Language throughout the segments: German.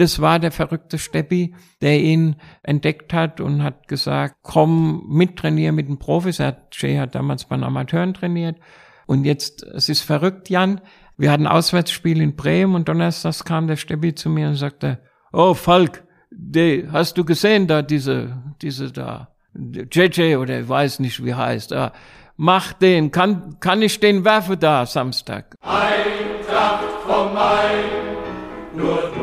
Das war der verrückte Steppi, der ihn entdeckt hat und hat gesagt, komm mittrainieren mit den Profis. Er hat, Jay hat damals bei den Amateuren trainiert. Und jetzt, es ist verrückt, Jan. Wir hatten Auswärtsspiel in Bremen und donnerstags kam der Steppi zu mir und sagte, oh Falk, die, hast du gesehen da diese, diese da, JJ oder ich weiß nicht, wie heißt, ah, mach den, kann, kann ich den werfen da Samstag? Eintracht vom Main, nur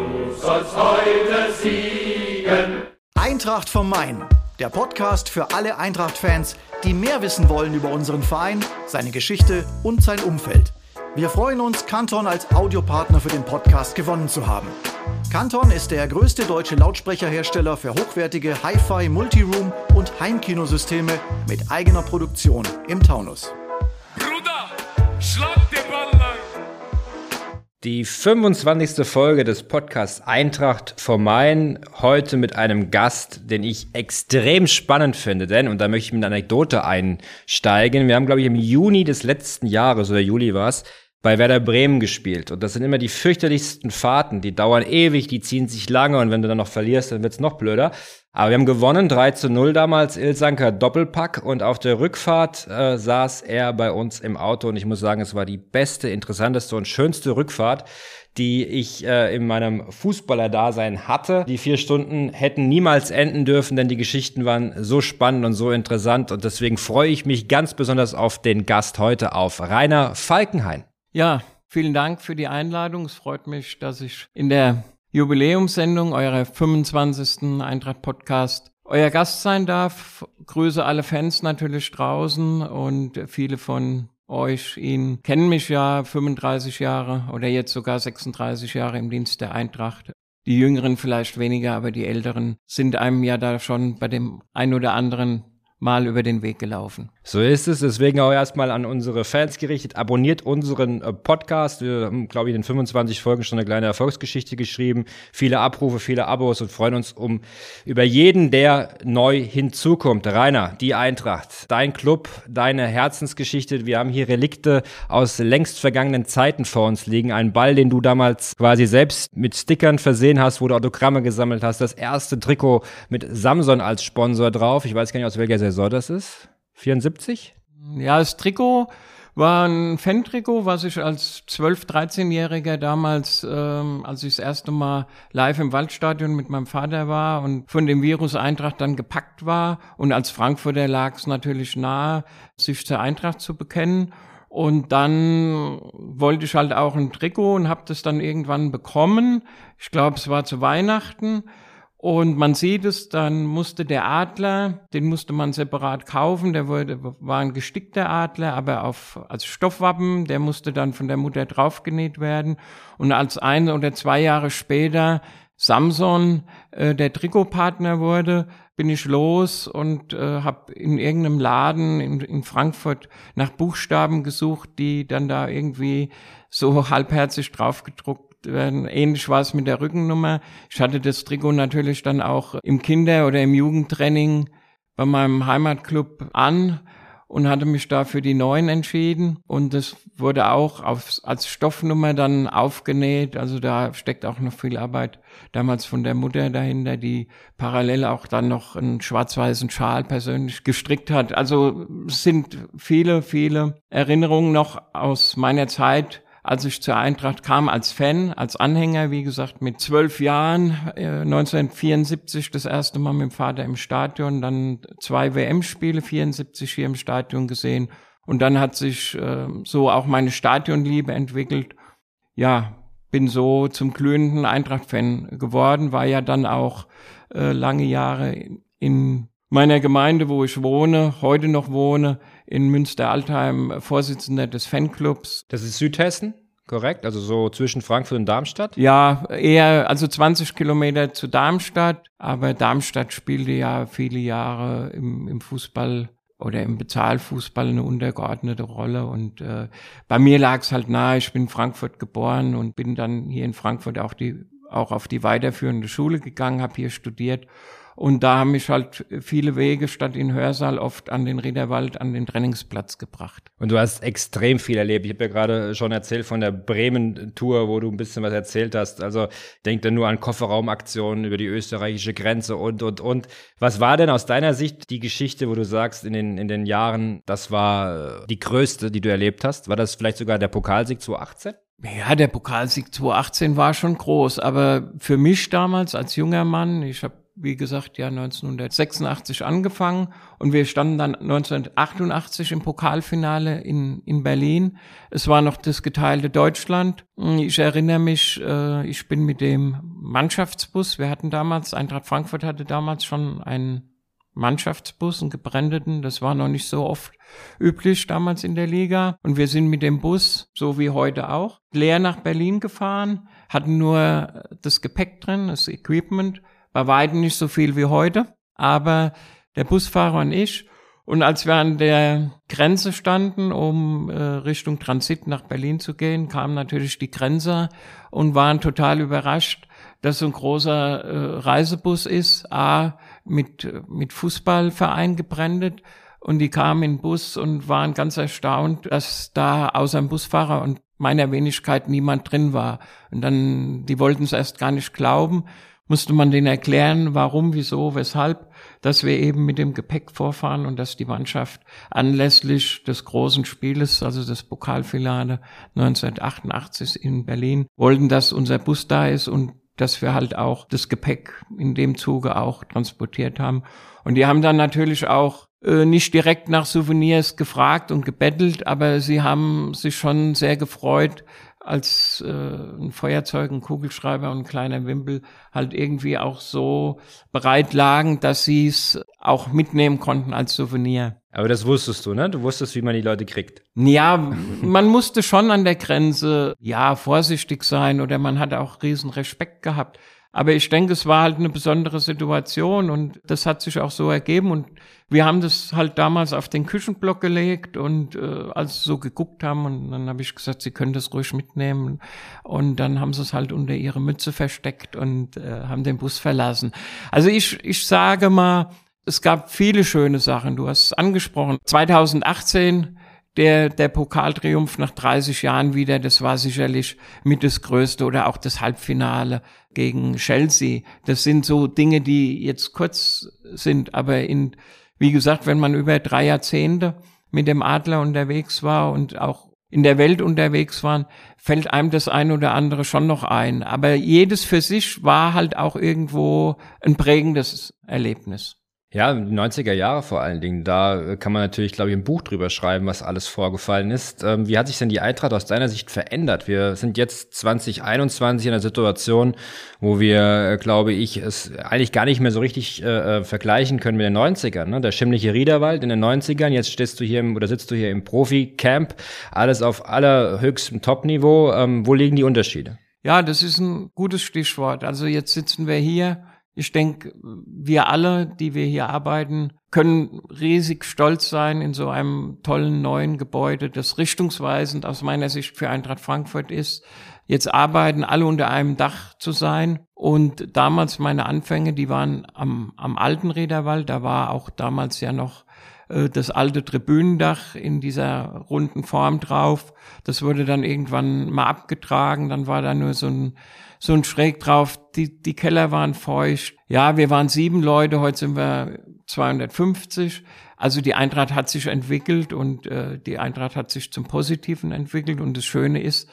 sollst heute siegen. Eintracht vom Main, der Podcast für alle Eintracht-Fans, die mehr wissen wollen über unseren Verein, seine Geschichte und sein Umfeld. Wir freuen uns, Canton als Audiopartner für den Podcast gewonnen zu haben. Canton ist der größte deutsche Lautsprecherhersteller für hochwertige Hi-Fi, Multiroom und Heimkinosysteme mit eigener Produktion im Taunus. Bruder, schlag. Die 25. Folge des Podcasts Eintracht vom Main. Heute mit einem Gast, den ich extrem spannend finde, denn, und da möchte ich mit einer Anekdote einsteigen. Wir haben, glaube ich, im Juni des letzten Jahres, oder Juli war es, bei Werder Bremen gespielt. Und das sind immer die fürchterlichsten Fahrten. Die dauern ewig, die ziehen sich lange und wenn du dann noch verlierst, dann wird's noch blöder. Aber wir haben gewonnen, 3 zu 0 damals, Ilsanker Doppelpack und auf der Rückfahrt äh, saß er bei uns im Auto und ich muss sagen, es war die beste, interessanteste und schönste Rückfahrt, die ich äh, in meinem Fußballer-Dasein hatte. Die vier Stunden hätten niemals enden dürfen, denn die Geschichten waren so spannend und so interessant und deswegen freue ich mich ganz besonders auf den Gast heute, auf Rainer Falkenhain. Ja, vielen Dank für die Einladung. Es freut mich, dass ich in der Jubiläumssendung eurer 25. Eintracht Podcast euer Gast sein darf. Grüße alle Fans natürlich draußen und viele von euch, ihn kennen mich ja 35 Jahre oder jetzt sogar 36 Jahre im Dienst der Eintracht. Die Jüngeren vielleicht weniger, aber die Älteren sind einem ja da schon bei dem ein oder anderen mal über den Weg gelaufen. So ist es. Deswegen auch erstmal an unsere Fans gerichtet. Abonniert unseren äh, Podcast. Wir haben, glaube ich, in 25 Folgen schon eine kleine Erfolgsgeschichte geschrieben. Viele Abrufe, viele Abos und freuen uns um über jeden, der neu hinzukommt. Rainer, die Eintracht, dein Club, deine Herzensgeschichte. Wir haben hier Relikte aus längst vergangenen Zeiten vor uns liegen. Ein Ball, den du damals quasi selbst mit Stickern versehen hast, wo du Autogramme gesammelt hast. Das erste Trikot mit Samson als Sponsor drauf. Ich weiß gar nicht, aus welcher Saison das ist. 74? Ja, das Trikot war ein Fan-Trikot, was ich als 12-, 13-Jähriger damals, ähm, als ich das erste Mal live im Waldstadion mit meinem Vater war und von dem Virus Eintracht dann gepackt war. Und als Frankfurter lag es natürlich nahe, sich zur Eintracht zu bekennen. Und dann wollte ich halt auch ein Trikot und habe das dann irgendwann bekommen. Ich glaube, es war zu Weihnachten. Und man sieht es, dann musste der Adler, den musste man separat kaufen, der wurde, war ein gestickter Adler, aber auf, als Stoffwappen, der musste dann von der Mutter draufgenäht werden. Und als ein oder zwei Jahre später Samson äh, der Trikotpartner wurde, bin ich los und äh, habe in irgendeinem Laden in, in Frankfurt nach Buchstaben gesucht, die dann da irgendwie so halbherzig draufgedruckt werden. Ähnlich war es mit der Rückennummer. Ich hatte das Trikot natürlich dann auch im Kinder- oder im Jugendtraining bei meinem Heimatclub an und hatte mich da für die neuen entschieden. Und das wurde auch auf, als Stoffnummer dann aufgenäht. Also da steckt auch noch viel Arbeit damals von der Mutter dahinter, die parallel auch dann noch einen schwarz-weißen Schal persönlich gestrickt hat. Also es sind viele, viele Erinnerungen noch aus meiner Zeit als ich zur Eintracht kam als Fan, als Anhänger, wie gesagt, mit zwölf Jahren, äh, 1974 das erste Mal mit dem Vater im Stadion, dann zwei WM-Spiele, 74 hier im Stadion gesehen. Und dann hat sich äh, so auch meine Stadionliebe entwickelt. Ja, bin so zum glühenden Eintracht-Fan geworden, war ja dann auch äh, lange Jahre in meiner Gemeinde, wo ich wohne, heute noch wohne, in Münster-Altheim Vorsitzender des Fanclubs. Das ist Südhessen, korrekt? Also so zwischen Frankfurt und Darmstadt? Ja, eher, also 20 Kilometer zu Darmstadt, aber Darmstadt spielte ja viele Jahre im, im Fußball oder im Bezahlfußball eine untergeordnete Rolle. Und äh, bei mir lag es halt nahe, ich bin in Frankfurt geboren und bin dann hier in Frankfurt auch die auch auf die weiterführende Schule gegangen, habe hier studiert Und da haben mich halt viele Wege statt in Hörsaal oft an den Riederwald, an den Trainingsplatz gebracht. Und du hast extrem viel erlebt. Ich habe ja gerade schon erzählt von der Bremen-Tour, wo du ein bisschen was erzählt hast. Also denk dann nur an Kofferraumaktionen über die österreichische Grenze und, und, und. Was war denn aus deiner Sicht die Geschichte, wo du sagst, in den, in den Jahren, das war äh, die größte, die du erlebt hast? War das vielleicht sogar der Pokalsieg 2018? Ja, der Pokalsieg 2018 war schon groß, aber für mich damals als junger Mann, ich habe wie gesagt, ja 1986 angefangen und wir standen dann 1988 im Pokalfinale in, in Berlin. Es war noch das geteilte Deutschland. Ich erinnere mich, äh, ich bin mit dem Mannschaftsbus, wir hatten damals, Eintracht Frankfurt hatte damals schon einen Mannschaftsbus, einen gebrandeten, das war noch nicht so oft üblich damals in der Liga. Und wir sind mit dem Bus, so wie heute auch, leer nach Berlin gefahren, hatten nur das Gepäck drin, das Equipment bei weitem nicht so viel wie heute, aber der Busfahrer und ich. Und als wir an der Grenze standen, um äh, Richtung Transit nach Berlin zu gehen, kamen natürlich die Grenzer und waren total überrascht, dass so ein großer äh, Reisebus ist, A, mit, mit Fußballverein gebrandet. Und die kamen in den Bus und waren ganz erstaunt, dass da außer dem Busfahrer und meiner Wenigkeit niemand drin war. Und dann, die wollten es erst gar nicht glauben musste man denen erklären, warum, wieso, weshalb, dass wir eben mit dem Gepäck vorfahren und dass die Mannschaft anlässlich des großen Spieles, also des Pokalfinale 1988 in Berlin, wollten, dass unser Bus da ist und dass wir halt auch das Gepäck in dem Zuge auch transportiert haben. Und die haben dann natürlich auch äh, nicht direkt nach Souvenirs gefragt und gebettelt, aber sie haben sich schon sehr gefreut, als äh, ein Feuerzeug, ein Kugelschreiber und ein kleiner Wimpel halt irgendwie auch so bereit lagen, dass sie es auch mitnehmen konnten als Souvenir. Aber das wusstest du, ne? Du wusstest, wie man die Leute kriegt. Ja, man musste schon an der Grenze, ja, vorsichtig sein oder man hat auch riesen Respekt gehabt. Aber ich denke, es war halt eine besondere Situation und das hat sich auch so ergeben und wir haben das halt damals auf den Küchenblock gelegt und äh, als so geguckt haben und dann habe ich gesagt, sie können das ruhig mitnehmen und dann haben sie es halt unter ihre Mütze versteckt und äh, haben den Bus verlassen. Also ich ich sage mal, es gab viele schöne Sachen. Du hast es angesprochen. 2018 der, der Pokaltriumph nach 30 Jahren wieder, das war sicherlich mit das Größte oder auch das Halbfinale gegen Chelsea. Das sind so Dinge, die jetzt kurz sind, aber in, wie gesagt, wenn man über drei Jahrzehnte mit dem Adler unterwegs war und auch in der Welt unterwegs waren, fällt einem das ein oder andere schon noch ein. Aber jedes für sich war halt auch irgendwo ein prägendes Erlebnis. Ja, die 90er Jahre vor allen Dingen. Da äh, kann man natürlich, glaube ich, ein Buch drüber schreiben, was alles vorgefallen ist. Ähm, wie hat sich denn die Eintracht aus deiner Sicht verändert? Wir sind jetzt 2021 in einer Situation, wo wir, äh, glaube ich, es eigentlich gar nicht mehr so richtig äh, äh vergleichen können mit den 90ern. Ne? Der schimmliche Riederwald in den 90ern, jetzt stehst du hier im, oder sitzt du hier im Profi-Camp, alles auf allerhöchstem Top-Niveau. Ähm, wo liegen die Unterschiede? Ja, das ist ein gutes Stichwort. Also jetzt sitzen wir hier ich denke, wir alle, die wir hier arbeiten, können riesig stolz sein in so einem tollen neuen Gebäude, das richtungsweisend aus meiner Sicht für Eintracht Frankfurt ist. Jetzt arbeiten alle unter einem Dach zu sein. Und damals meine Anfänge, die waren am, am alten Räderwald. Da war auch damals ja noch äh, das alte Tribünendach in dieser runden Form drauf. Das wurde dann irgendwann mal abgetragen. Dann war da nur so ein so ein Schräg drauf. Die, die Keller waren feucht. Ja, wir waren sieben Leute, heute sind wir 250. Also die Eintracht hat sich entwickelt und äh, die Eintracht hat sich zum Positiven entwickelt. Und das Schöne ist,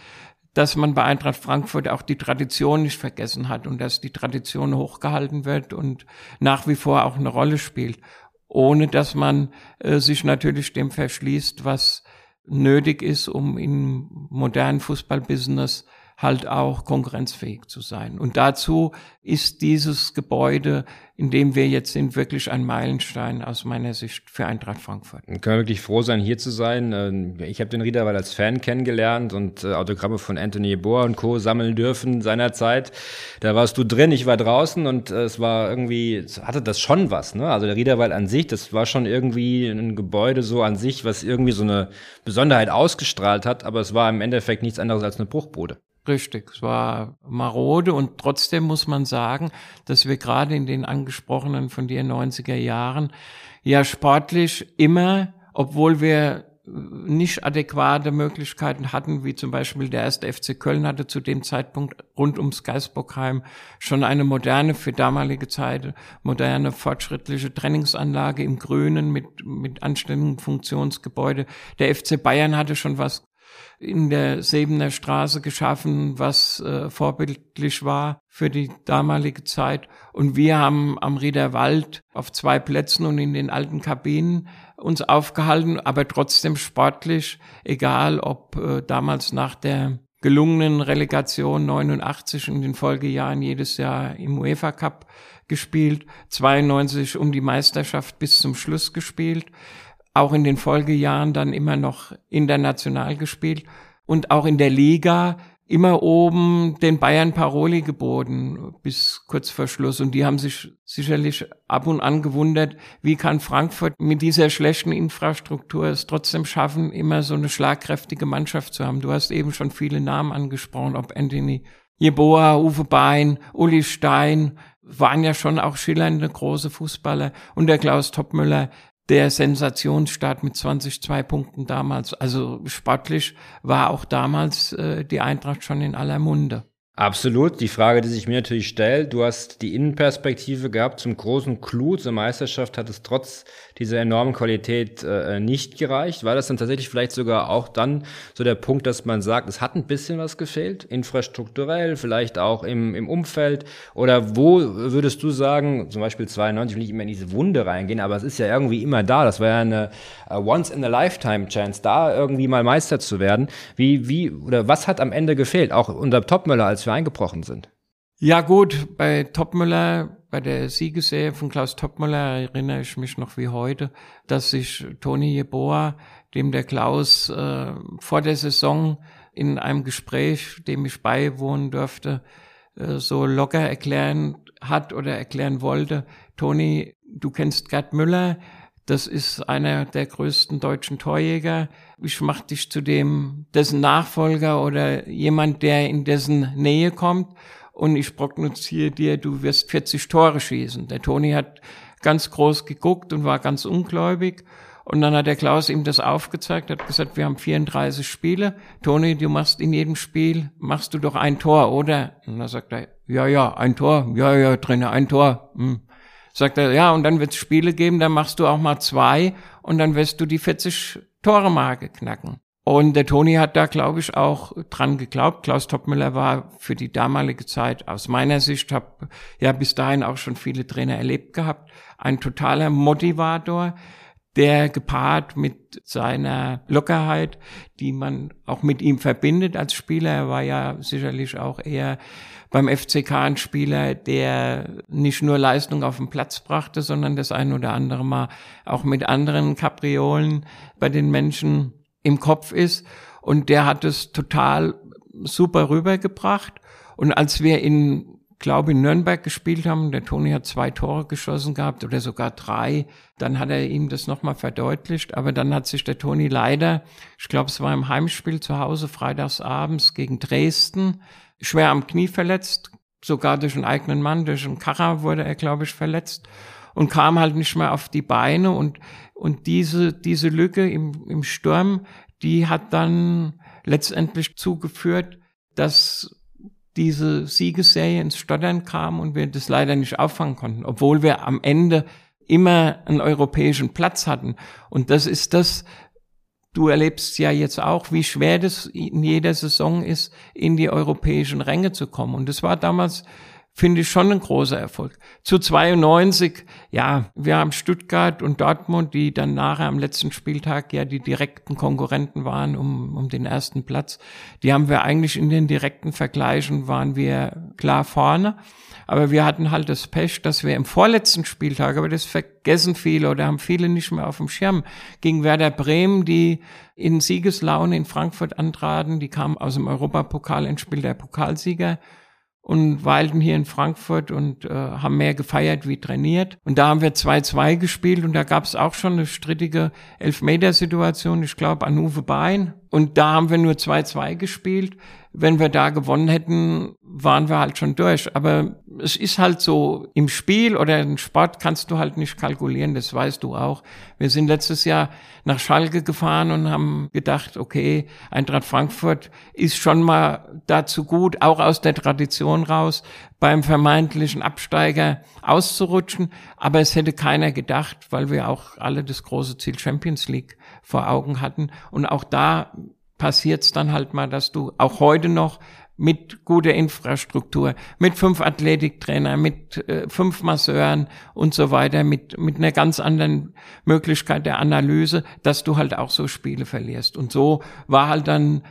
dass man bei Eintracht Frankfurt auch die Tradition nicht vergessen hat und dass die Tradition hochgehalten wird und nach wie vor auch eine Rolle spielt, ohne dass man äh, sich natürlich dem verschließt, was nötig ist, um im modernen Fußballbusiness halt auch konkurrenzfähig zu sein. Und dazu ist dieses Gebäude, in dem wir jetzt sind, wirklich ein Meilenstein aus meiner Sicht für Eintracht Frankfurt. Wir können wirklich froh sein, hier zu sein. Ähm, ich habe den Riederwald als Fan kennengelernt und äh, Autogramme von Anthony Bohr und Co. sammeln dürfen seinerzeit. Da warst du drin, ich war draußen und äh, es war irgendwie, hatte das schon was. Ne? Also der Riederwald an sich, das war schon irgendwie ein Gebäude so an sich, was irgendwie so eine Besonderheit ausgestrahlt hat, aber es war im Endeffekt nichts anderes als eine Bruchbude. Richtig, es war marode und trotzdem muss man sagen, dass wir gerade in den angesprochenen von dir 90er Jahren ja sportlich immer, obwohl wir nicht adäquate Möglichkeiten hatten, wie zum Beispiel der erste FC Köln hatte zu dem Zeitpunkt rund ums Geisbockheim schon eine moderne, für damalige Zeit, moderne, fortschrittliche Trainingsanlage im Grünen mit, mit anständigen Funktionsgebäude. Der FC Bayern hatte schon was in der Sebener Straße geschaffen, was äh, vorbildlich war für die damalige Zeit. Und wir haben am Riederwald auf zwei Plätzen und in den alten Kabinen uns aufgehalten, aber trotzdem sportlich, egal ob äh, damals nach der gelungenen Relegation 89 in den Folgejahren jedes Jahr im UEFA Cup gespielt, 92 um die Meisterschaft bis zum Schluss gespielt, auch in den Folgejahren dann immer noch international gespielt und auch in der Liga immer oben den Bayern Paroli geboten bis kurz vor Schluss. Und die haben sich sicherlich ab und an gewundert, wie kann Frankfurt mit dieser schlechten Infrastruktur es trotzdem schaffen, immer so eine schlagkräftige Mannschaft zu haben. Du hast eben schon viele Namen angesprochen, ob Anthony Jeboa, Uwe Bein, Uli Stein, waren ja schon auch schillernde große Fußballer. Und der Klaus Toppmüller, der Sensationsstart mit 20 zwei Punkten damals. Also sportlich war auch damals äh, die Eintracht schon in aller Munde. Absolut. Die Frage, die sich mir natürlich stellt, du hast die Innenperspektive gehabt zum großen Clou zur Meisterschaft, hat es trotz dieser enormen Qualität äh, nicht gereicht. War das dann tatsächlich vielleicht sogar auch dann so der Punkt, dass man sagt, es hat ein bisschen was gefehlt, infrastrukturell, vielleicht auch im, im Umfeld? Oder wo würdest du sagen, zum Beispiel 92, will ich immer in diese Wunde reingehen, aber es ist ja irgendwie immer da. Das war ja eine uh, Once-in-a-Lifetime-Chance, da irgendwie mal Meister zu werden. Wie, wie, oder was hat am Ende gefehlt? Auch unter Topmöller als wir eingebrochen sind. Ja gut, bei Topmüller, bei der Siegesserie von Klaus Topmüller erinnere ich mich noch wie heute, dass sich Toni Jeboa, dem der Klaus äh, vor der Saison in einem Gespräch, dem ich beiwohnen durfte, äh, so locker erklären hat oder erklären wollte, Toni, du kennst Gerd Müller, das ist einer der größten deutschen Torjäger. Ich mach dich zu dem, dessen Nachfolger oder jemand, der in dessen Nähe kommt. Und ich prognostiziere dir, du wirst 40 Tore schießen. Der Toni hat ganz groß geguckt und war ganz ungläubig. Und dann hat der Klaus ihm das aufgezeigt, hat gesagt, wir haben 34 Spiele. Toni, du machst in jedem Spiel, machst du doch ein Tor, oder? Und dann sagt er, ja, ja, ein Tor, ja, ja, Trainer, ein Tor. Hm. Sagt er, ja, und dann wird es Spiele geben, dann machst du auch mal zwei und dann wirst du die 40 Tore Marke knacken. Und der Toni hat da, glaube ich, auch dran geglaubt. Klaus Toppmüller war für die damalige Zeit, aus meiner Sicht, habe ja bis dahin auch schon viele Trainer erlebt gehabt, ein totaler Motivator, der gepaart mit seiner Lockerheit, die man auch mit ihm verbindet als Spieler, er war ja sicherlich auch eher beim FCK ein Spieler, der nicht nur Leistung auf den Platz brachte, sondern das ein oder andere Mal auch mit anderen Kapriolen bei den Menschen im Kopf ist. Und der hat es total super rübergebracht. Und als wir in, glaube in Nürnberg gespielt haben, der Toni hat zwei Tore geschossen gehabt oder sogar drei, dann hat er ihm das nochmal verdeutlicht. Aber dann hat sich der Toni leider, ich glaube, es war im Heimspiel zu Hause, freitags abends gegen Dresden, schwer am Knie verletzt, sogar durch einen eigenen Mann, durch einen Karrer wurde er, glaube ich, verletzt und kam halt nicht mehr auf die Beine. Und, und diese, diese Lücke im, im Sturm, die hat dann letztendlich zugeführt, dass diese Siegesserie ins Stottern kam und wir das leider nicht auffangen konnten, obwohl wir am Ende immer einen europäischen Platz hatten. Und das ist das, Du erlebst ja jetzt auch, wie schwer das in jeder Saison ist, in die europäischen Ränge zu kommen. Und das war damals, finde ich, schon ein großer Erfolg. Zu 92, ja, wir haben Stuttgart und Dortmund, die dann nachher am letzten Spieltag ja die direkten Konkurrenten waren um, um den ersten Platz. Die haben wir eigentlich in den direkten Vergleichen waren wir klar vorne. Aber wir hatten halt das Pech, dass wir im vorletzten Spieltag, aber das vergessen viele oder haben viele nicht mehr auf dem Schirm, gegen Werder Bremen, die in Siegeslaune in Frankfurt antraten, die kamen aus dem Europapokal ins Spiel der Pokalsieger und weilten hier in Frankfurt und äh, haben mehr gefeiert wie trainiert. Und da haben wir 2-2 gespielt und da gab es auch schon eine strittige Elfmetersituation, ich glaube, an Uwe Bein. Und da haben wir nur 2-2 gespielt wenn wir da gewonnen hätten, waren wir halt schon durch. Aber es ist halt so, im Spiel oder im Sport kannst du halt nicht kalkulieren, das weißt du auch. Wir sind letztes Jahr nach Schalke gefahren und haben gedacht, okay, Eintracht Frankfurt ist schon mal dazu gut, auch aus der Tradition raus, beim vermeintlichen Absteiger auszurutschen. Aber es hätte keiner gedacht, weil wir auch alle das große Ziel Champions League vor Augen hatten. Und auch da passiert es dann halt mal, dass du auch heute noch mit guter Infrastruktur, mit fünf Athletiktrainer, mit äh, fünf Masseuren und so weiter, mit, mit einer ganz anderen Möglichkeit der Analyse, dass du halt auch so Spiele verlierst. Und so war halt dann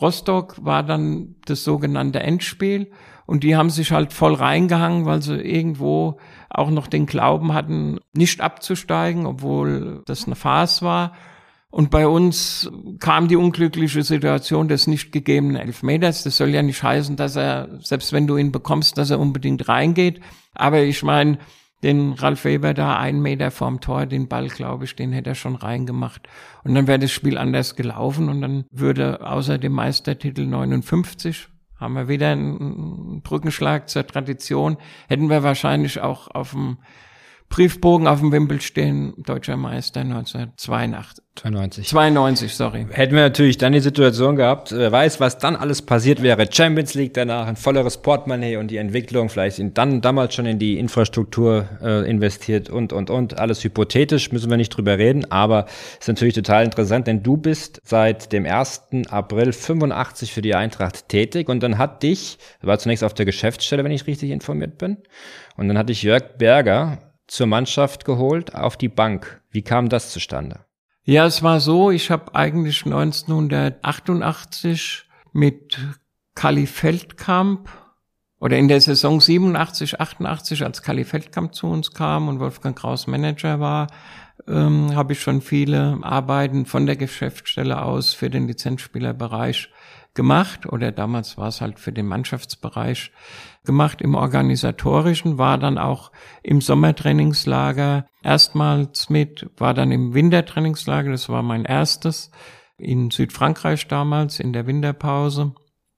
Rostock war dann das sogenannte Endspiel und die haben sich halt voll reingehangen, weil sie irgendwo auch noch den Glauben hatten, nicht abzusteigen, obwohl das eine Farce war. Und bei uns kam die unglückliche Situation des nicht gegebenen Elfmeters. Das soll ja nicht heißen, dass er, selbst wenn du ihn bekommst, dass er unbedingt reingeht. Aber ich meine, den Ralf Weber da einen Meter vorm Tor, den Ball, glaube ich, den hätte er schon reingemacht. Und dann wäre das Spiel anders gelaufen und dann würde außer dem Meistertitel 59 haben wir wieder einen Brückenschlag zur Tradition, hätten wir wahrscheinlich auch auf dem Briefbogen auf dem Wimpel stehen, deutscher Meister 1982. 92. 92, sorry. Hätten wir natürlich dann die Situation gehabt, wer weiß, was dann alles passiert wäre. Champions League danach, ein volleres Portemonnaie und die Entwicklung, vielleicht sind dann damals schon in die Infrastruktur äh, investiert und, und, und. Alles hypothetisch, müssen wir nicht drüber reden, aber ist natürlich total interessant, denn du bist seit dem 1. April 85 für die Eintracht tätig und dann hat dich, war zunächst auf der Geschäftsstelle, wenn ich richtig informiert bin, und dann hatte ich Jörg Berger zur Mannschaft geholt auf die Bank. Wie kam das zustande? Ja, es war so, ich habe eigentlich 1988 mit Kali Feldkamp oder in der Saison 87, 88, als Kali Feldkamp zu uns kam und Wolfgang Kraus Manager war, ähm, habe ich schon viele Arbeiten von der Geschäftsstelle aus für den Lizenzspielerbereich gemacht oder damals war es halt für den Mannschaftsbereich gemacht im organisatorischen, war dann auch im Sommertrainingslager erstmals mit, war dann im Wintertrainingslager, das war mein erstes in Südfrankreich damals in der Winterpause.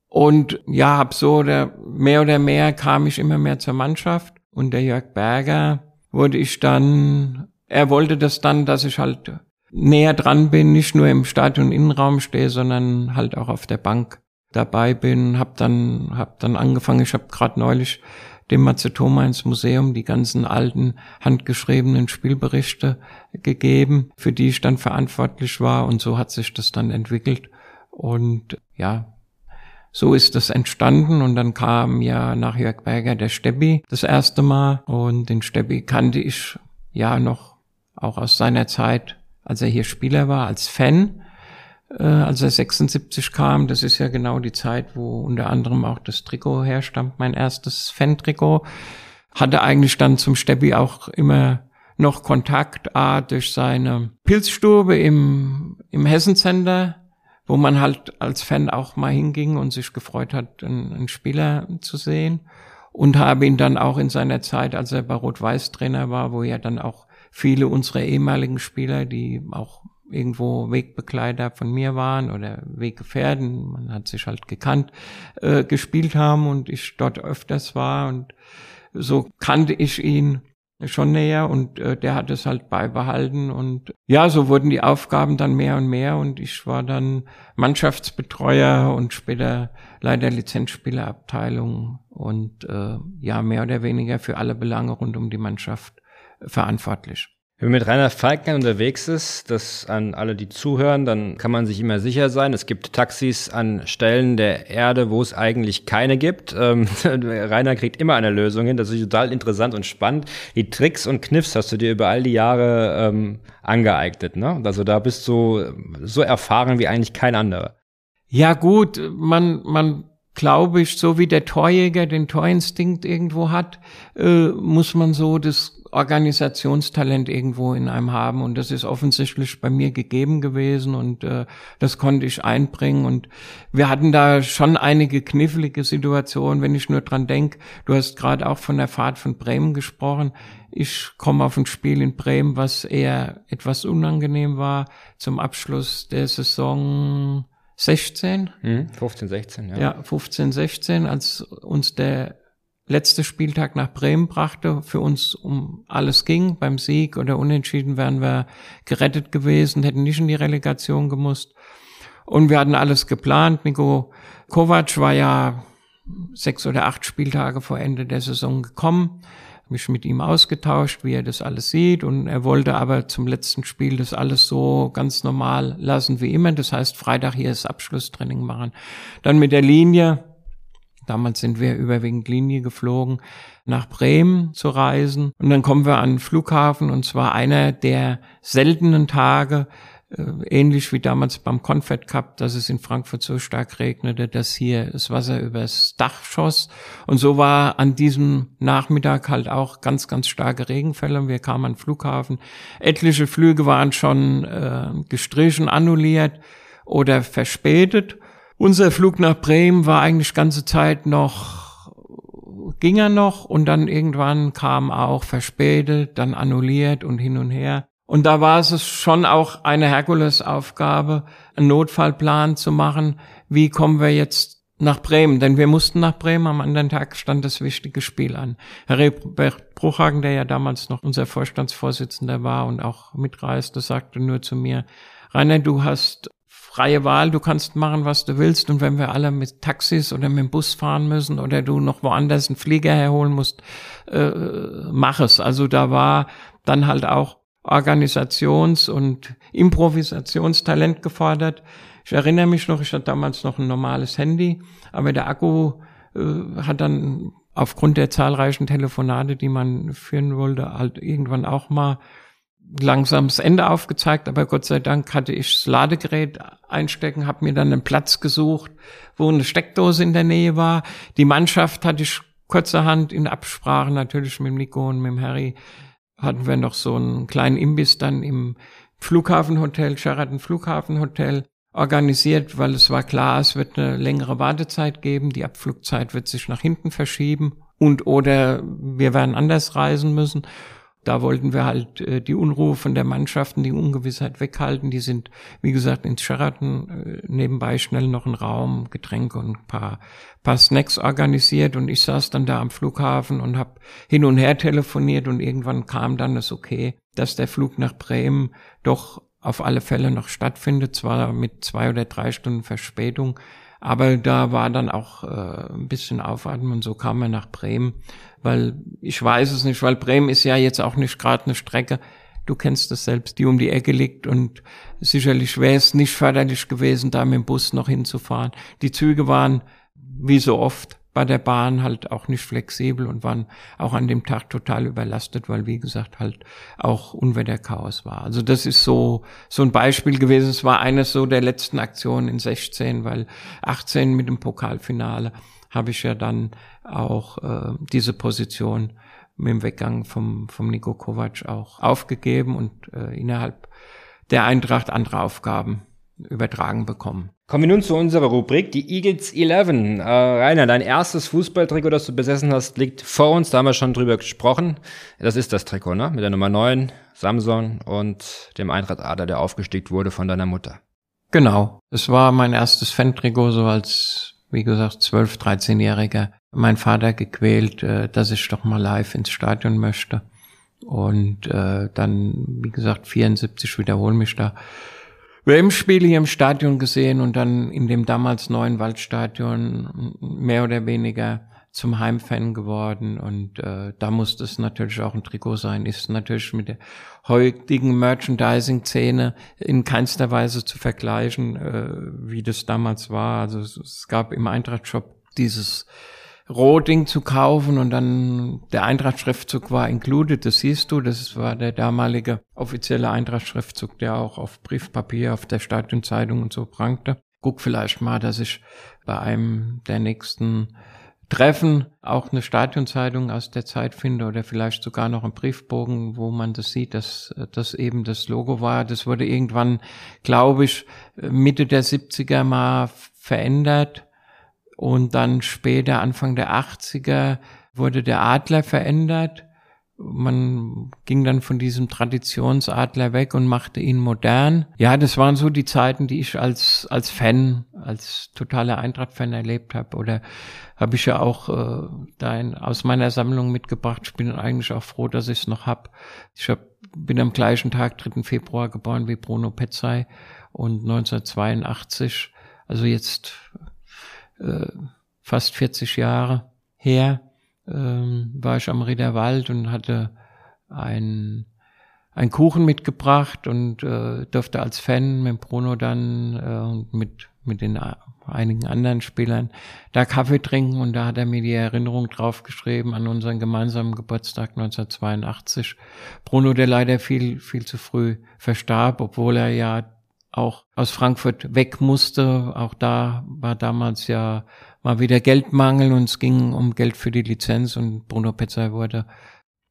Und ja, hab so oder mehr oder mehr kam ich immer mehr zur Mannschaft und der Jörg Berger wurde ich dann er wollte das dann, dass ich halt näher dran bin, nicht nur im Stadion Innenraum stehe, sondern halt auch auf der Bank dabei bin, hab dann hab dann angefangen, ich habe gerade neulich dem Mazzetoma ins Museum die ganzen alten handgeschriebenen Spielberichte gegeben, für die ich dann verantwortlich war und so hat sich das dann entwickelt. Und ja, so ist das entstanden und dann kam ja nach Jörg Berger der Stebbi das erste Mal und den Stebbi kannte ich ja noch auch aus seiner Zeit als er hier Spieler war, als Fan, äh, als er 76 kam. Das ist ja genau die Zeit, wo unter anderem auch das Trikot herstammt, mein erstes Fan-Trikot. Hatte eigentlich dann zum Steppi auch immer noch Kontakt, A, durch seine Pilzstube im, im Hessensender, wo man halt als Fan auch mal hinging und sich gefreut hat, einen, einen Spieler zu sehen. Und habe ihn dann auch in seiner Zeit, als er bei Rot-Weiß Trainer war, wo er dann auch viele unserer ehemaligen Spieler, die auch irgendwo Wegbegleiter von mir waren oder Weggefährden, man hat sich halt gekannt, äh, gespielt haben und ich dort öfters war und so kannte ich ihn schon näher und äh, der hat es halt beibehalten und ja, so wurden die Aufgaben dann mehr und mehr und ich war dann Mannschaftsbetreuer und später Leiter Lizenzspielerabteilung und äh, ja, mehr oder weniger für alle Belange rund um die Mannschaft verantwortlich. Wenn man mit Rainer Falkner unterwegs ist, das an alle, die zuhören, dann kann man sich immer sicher sein, es gibt Taxis an Stellen der Erde, wo es eigentlich keine gibt. Ähm, Rainer kriegt immer eine Lösung hin. Das ist total interessant und spannend. Die Tricks und Kniffs hast du dir über all die Jahre ähm, angeeignet. Ne? Also da bist du so erfahren wie eigentlich kein anderer. Ja gut, man, man glaube ich, so wie der Torjäger den Torinstinkt irgendwo hat, äh, muss man so das Organisationstalent irgendwo in einem haben. Und das ist offensichtlich bei mir gegeben gewesen und äh, das konnte ich einbringen. Und wir hatten da schon einige knifflige Situationen, wenn ich nur dran denke, du hast gerade auch von der Fahrt von Bremen gesprochen, ich komme auf ein Spiel in Bremen, was eher etwas unangenehm war. Zum Abschluss der Saison 16. Hm, 15, 16, ja. Ja, 15, 16, als uns der letzte Spieltag nach Bremen brachte, für uns um alles ging. Beim Sieg oder Unentschieden wären wir gerettet gewesen, hätten nicht in die Relegation gemusst. Und wir hatten alles geplant. Nico Kovac war ja sechs oder acht Spieltage vor Ende der Saison gekommen, mich mit ihm ausgetauscht, wie er das alles sieht. Und er wollte aber zum letzten Spiel das alles so ganz normal lassen wie immer. Das heißt, Freitag hier das Abschlusstraining machen. Dann mit der Linie Damals sind wir überwiegend Linie geflogen, nach Bremen zu reisen. Und dann kommen wir an den Flughafen und zwar einer der seltenen Tage, äh, ähnlich wie damals beim Confed Cup, dass es in Frankfurt so stark regnete, dass hier das Wasser übers Dach schoss. Und so war an diesem Nachmittag halt auch ganz, ganz starke Regenfälle. Wir kamen an den Flughafen. Etliche Flüge waren schon äh, gestrichen, annulliert oder verspätet. Unser Flug nach Bremen war eigentlich ganze Zeit noch, ging er noch und dann irgendwann kam auch verspätet, dann annulliert und hin und her. Und da war es schon auch eine Herkulesaufgabe, einen Notfallplan zu machen. Wie kommen wir jetzt nach Bremen? Denn wir mussten nach Bremen. Am anderen Tag stand das wichtige Spiel an. Herr Rebert Bruchhagen, der ja damals noch unser Vorstandsvorsitzender war und auch mitreiste, sagte nur zu mir, Rainer, du hast freie Wahl, du kannst machen, was du willst. Und wenn wir alle mit Taxis oder mit dem Bus fahren müssen oder du noch woanders einen Flieger herholen musst, äh, mach es. Also da war dann halt auch Organisations- und Improvisationstalent gefordert. Ich erinnere mich noch, ich hatte damals noch ein normales Handy, aber der Akku äh, hat dann aufgrund der zahlreichen Telefonate, die man führen wollte, halt irgendwann auch mal langsam das Ende aufgezeigt, aber Gott sei Dank hatte ich das Ladegerät einstecken, habe mir dann einen Platz gesucht, wo eine Steckdose in der Nähe war. Die Mannschaft hatte ich kurzerhand in Absprache natürlich mit Nico und mit Harry hatten wir noch so einen kleinen Imbiss dann im Flughafenhotel, Sheraton Flughafenhotel organisiert, weil es war klar, es wird eine längere Wartezeit geben, die Abflugzeit wird sich nach hinten verschieben und oder wir werden anders reisen müssen. Da wollten wir halt äh, die Unruhe von der Mannschaften, die Ungewissheit weghalten. Die sind, wie gesagt, ins Sheraton äh, nebenbei schnell noch ein Raum, Getränke und ein paar, paar Snacks organisiert. Und ich saß dann da am Flughafen und habe hin und her telefoniert und irgendwann kam dann das Okay, dass der Flug nach Bremen doch auf alle Fälle noch stattfindet, zwar mit zwei oder drei Stunden Verspätung, aber da war dann auch äh, ein bisschen Aufatmen. Und so kam er nach Bremen, weil ich weiß es nicht, weil Bremen ist ja jetzt auch nicht gerade eine Strecke, du kennst es selbst, die um die Ecke liegt. Und sicherlich wäre es nicht förderlich gewesen, da mit dem Bus noch hinzufahren. Die Züge waren wie so oft bei der Bahn halt auch nicht flexibel und waren auch an dem Tag total überlastet, weil wie gesagt halt auch Unwetterchaos war. Also das ist so so ein Beispiel gewesen. Es war eines so der letzten Aktionen in 16, weil 18 mit dem Pokalfinale habe ich ja dann auch äh, diese Position mit dem Weggang vom vom Niko Kovac auch aufgegeben und äh, innerhalb der Eintracht andere Aufgaben übertragen bekommen. Kommen wir nun zu unserer Rubrik, die Eagles 11. Äh, Rainer, dein erstes Fußballtrikot, das du besessen hast, liegt vor uns. Da haben wir schon drüber gesprochen. Das ist das Trikot, ne? Mit der Nummer 9, Samson und dem Eintracht Ader, der aufgestickt wurde von deiner Mutter. Genau. Es war mein erstes Fan-Trikot, so als, wie gesagt, 12-, 13-Jähriger. Mein Vater gequält, äh, dass ich doch mal live ins Stadion möchte. Und äh, dann, wie gesagt, 74 wiederhole mich da WM-Spiele hier im Stadion gesehen und dann in dem damals neuen Waldstadion mehr oder weniger zum Heimfan geworden und äh, da musste es natürlich auch ein Trikot sein. Ist natürlich mit der heutigen Merchandising-Szene in keinster Weise zu vergleichen, äh, wie das damals war. Also es, es gab im Eintracht-Shop dieses Rohding zu kaufen und dann der Eintracht-Schriftzug war included, das siehst du, das war der damalige offizielle Eintracht-Schriftzug, der auch auf Briefpapier, auf der Stadionzeitung und so prangte. Guck vielleicht mal, dass ich bei einem der nächsten Treffen auch eine Stadionzeitung aus der Zeit finde oder vielleicht sogar noch einen Briefbogen, wo man das sieht, dass das eben das Logo war. Das wurde irgendwann, glaube ich, Mitte der 70er mal verändert und dann später, Anfang der 80er, wurde der Adler verändert man ging dann von diesem Traditionsadler weg und machte ihn modern. Ja, das waren so die Zeiten, die ich als als Fan, als totaler Eintracht-Fan erlebt habe. Oder habe ich ja auch äh, da in, aus meiner Sammlung mitgebracht. Ich bin eigentlich auch froh, dass ich es noch hab. Ich hab, bin am gleichen Tag, 3. Februar, geboren wie Bruno Petzai und 1982, also jetzt äh, fast 40 Jahre her ähm, war ich am Riederwald und hatte ein ein Kuchen mitgebracht und äh, durfte als Fan mit Bruno dann äh, und mit mit den einigen anderen Spielern da Kaffee trinken und da hat er mir die Erinnerung draufgeschrieben an unseren gemeinsamen Geburtstag 1982. Bruno, der leider viel viel zu früh verstarb, obwohl er ja auch aus Frankfurt weg musste. Auch da war damals ja mal wieder Geldmangel und es ging um Geld für die Lizenz und Bruno Petzai wurde,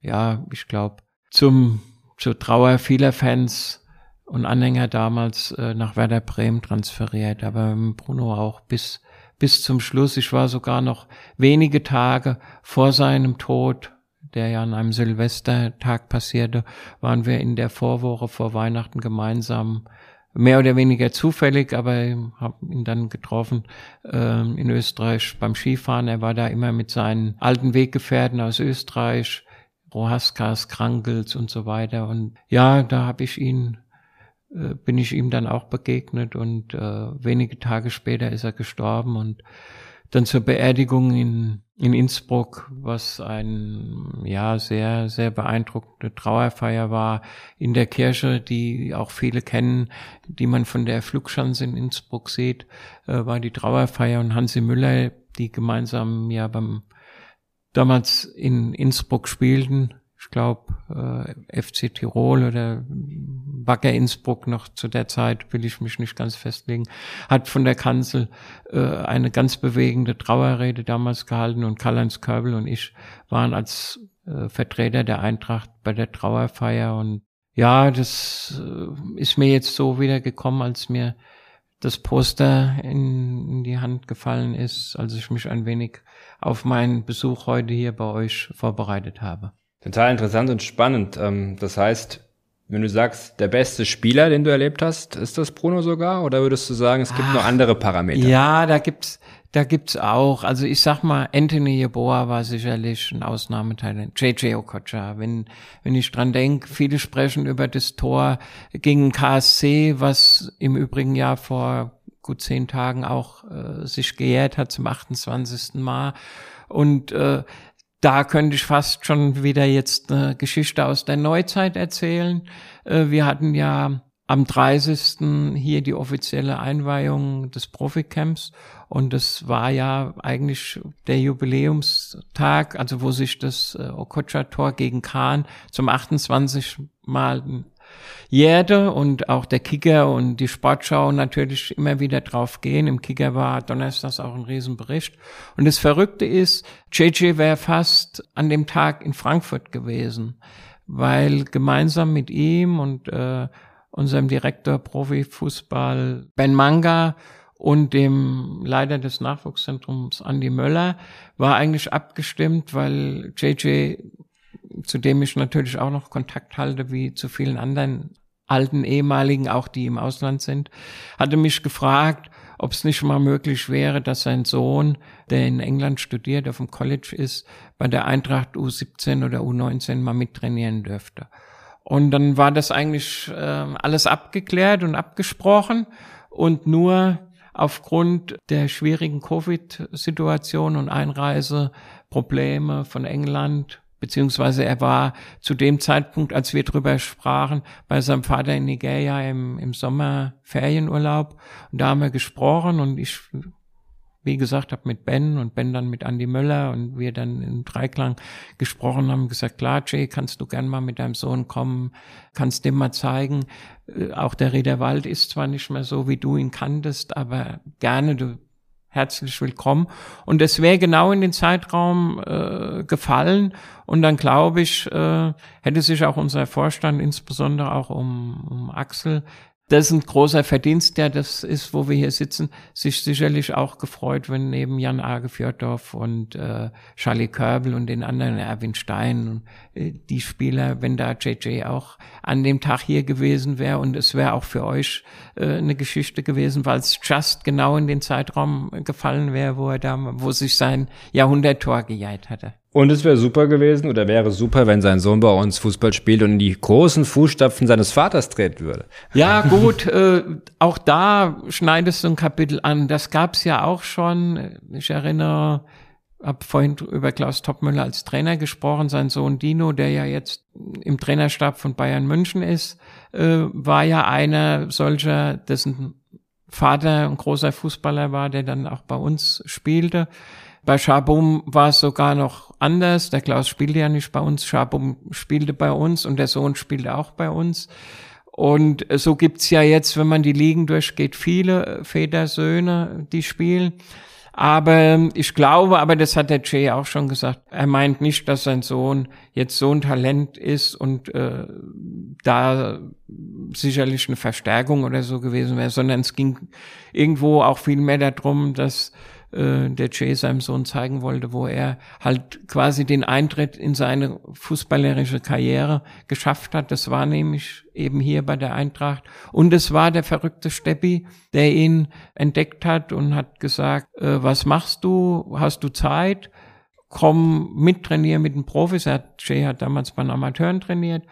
ja, ich glaube, zum zur Trauer vieler Fans und Anhänger damals äh, nach Werder Bremen transferiert, aber Bruno auch bis bis zum Schluss. Ich war sogar noch wenige Tage vor seinem Tod, der ja an einem Silvestertag passierte, waren wir in der Vorwoche vor Weihnachten gemeinsam mehr oder weniger zufällig, aber habe ihn dann getroffen äh, in Österreich beim Skifahren. Er war da immer mit seinen alten Weggefährten aus Österreich, Rohaskas, Krankels und so weiter. Und ja, da habe ich ihn, äh, bin ich ihm dann auch begegnet und äh, wenige Tage später ist er gestorben und dann zur Beerdigung in, in Innsbruck, was ein, ja, sehr, sehr beeindruckende Trauerfeier war in der Kirche, die auch viele kennen, die man von der Flugschanze in Innsbruck sieht, äh, war die Trauerfeier und Hansi Müller, die gemeinsam ja beim, damals in Innsbruck spielten, ich glaube, äh, FC Tirol oder Wacker Innsbruck noch zu der Zeit, will ich mich nicht ganz festlegen, hat von der Kanzel äh, eine ganz bewegende Trauerrede damals gehalten und Karl-Heinz Körbel und ich waren als äh, Vertreter der Eintracht bei der Trauerfeier und ja, das äh, ist mir jetzt so wieder gekommen, als mir das Poster in, in die Hand gefallen ist, als ich mich ein wenig auf meinen Besuch heute hier bei euch vorbereitet habe. Total interessant und spannend. Ähm, das heißt, wenn du sagst, der beste Spieler, den du erlebt hast, ist das Bruno sogar? Oder würdest du sagen, es gibt Ach, noch andere Parameter? Ja, da gibt's, da gibt's auch. Also ich sag mal, Anthony Yeboah war sicherlich ein Ausnahmeteil. JJ Okocha, wenn, wenn ich dran denk, viele sprechen über das Tor gegen KSC, was im übrigen Jahr vor gut zehn Tagen auch äh, sich gejährt hat zum 28. Mal. Und äh, da könnte ich fast schon wieder jetzt eine Geschichte aus der Neuzeit erzählen. Äh, wir hatten ja am 30. hier die offizielle Einweihung des Proficamps und das war ja eigentlich der Jubiläumstag, also wo sich das äh, Okocha-Tor gegen Kahn zum 28. Mal jährte und auch der Kicker und die Sportschau natürlich immer wieder drauf gehen. Im Kicker war donnerstags auch ein Riesenbericht. Und das Verrückte ist, JJ wäre fast an dem Tag in Frankfurt gewesen, weil gemeinsam mit ihm und äh, unserem Direktor Profifußball Ben Manga und dem Leiter des Nachwuchszentrums Andy Möller war eigentlich abgestimmt, weil JJ zu dem ich natürlich auch noch Kontakt halte, wie zu vielen anderen alten ehemaligen, auch die im Ausland sind, hatte mich gefragt, ob es nicht mal möglich wäre, dass sein Sohn, der in England studiert, auf dem College ist, bei der Eintracht U17 oder U19 mal mittrainieren dürfte. Und dann war das eigentlich äh, alles abgeklärt und abgesprochen und nur aufgrund der schwierigen Covid-Situation und Einreiseprobleme von England beziehungsweise er war zu dem Zeitpunkt, als wir drüber sprachen, bei seinem Vater in Nigeria im, im Sommer Ferienurlaub. Und da haben wir gesprochen und ich, wie gesagt, habe mit Ben und Ben dann mit Andy Möller und wir dann im Dreiklang gesprochen haben, gesagt, klar, Jay, kannst du gern mal mit deinem Sohn kommen, kannst dem mal zeigen. Äh, auch der Riederwald ist zwar nicht mehr so, wie du ihn kanntest, aber gerne, du herzlich willkommen. Und es wäre genau in den Zeitraum äh, gefallen. Und dann glaube ich, äh, hätte sich auch unser Vorstand, insbesondere auch um, um Axel, dessen großer Verdienst, der das ist, wo wir hier sitzen, sich sicherlich auch gefreut, wenn neben Jan Age Fjordorf und äh, Charlie Körbel und den anderen Erwin Stein und äh, die Spieler, wenn da JJ auch an dem Tag hier gewesen wäre und es wäre auch für euch äh, eine Geschichte gewesen, weil es just genau in den Zeitraum gefallen wäre, wo er da, wo sich sein Jahrhunderttor gejagt hatte. Und es wäre super gewesen oder wäre super, wenn sein Sohn bei uns Fußball spielt und in die großen Fußstapfen seines Vaters treten würde. Ja, gut, äh, auch da schneidest du ein Kapitel an. Das gab's ja auch schon. Ich erinnere, habe vorhin über Klaus Toppmüller als Trainer gesprochen. Sein Sohn Dino, der ja jetzt im Trainerstab von Bayern München ist, äh, war ja einer solcher, dessen Vater ein großer Fußballer war, der dann auch bei uns spielte. Bei Schabum war es sogar noch anders. Der Klaus spielte ja nicht bei uns, Schabum spielte bei uns und der Sohn spielte auch bei uns. Und so gibt's ja jetzt, wenn man die Ligen durchgeht, viele Vätersöhne, die spielen. Aber ich glaube, aber das hat der Jay auch schon gesagt, er meint nicht, dass sein Sohn jetzt so ein Talent ist und äh, da sicherlich eine Verstärkung oder so gewesen wäre, sondern es ging irgendwo auch viel mehr darum, dass äh, der Jay seinem Sohn zeigen wollte, wo er halt quasi den Eintritt in seine fußballerische Karriere geschafft hat. Das war nämlich eben hier bei der Eintracht. Und es war der verrückte Steppi, der ihn entdeckt hat und hat gesagt, äh, was machst du? Hast du Zeit? Komm mit trainieren mit den Profis. Er hat, Jay hat damals bei den Amateuren trainiert.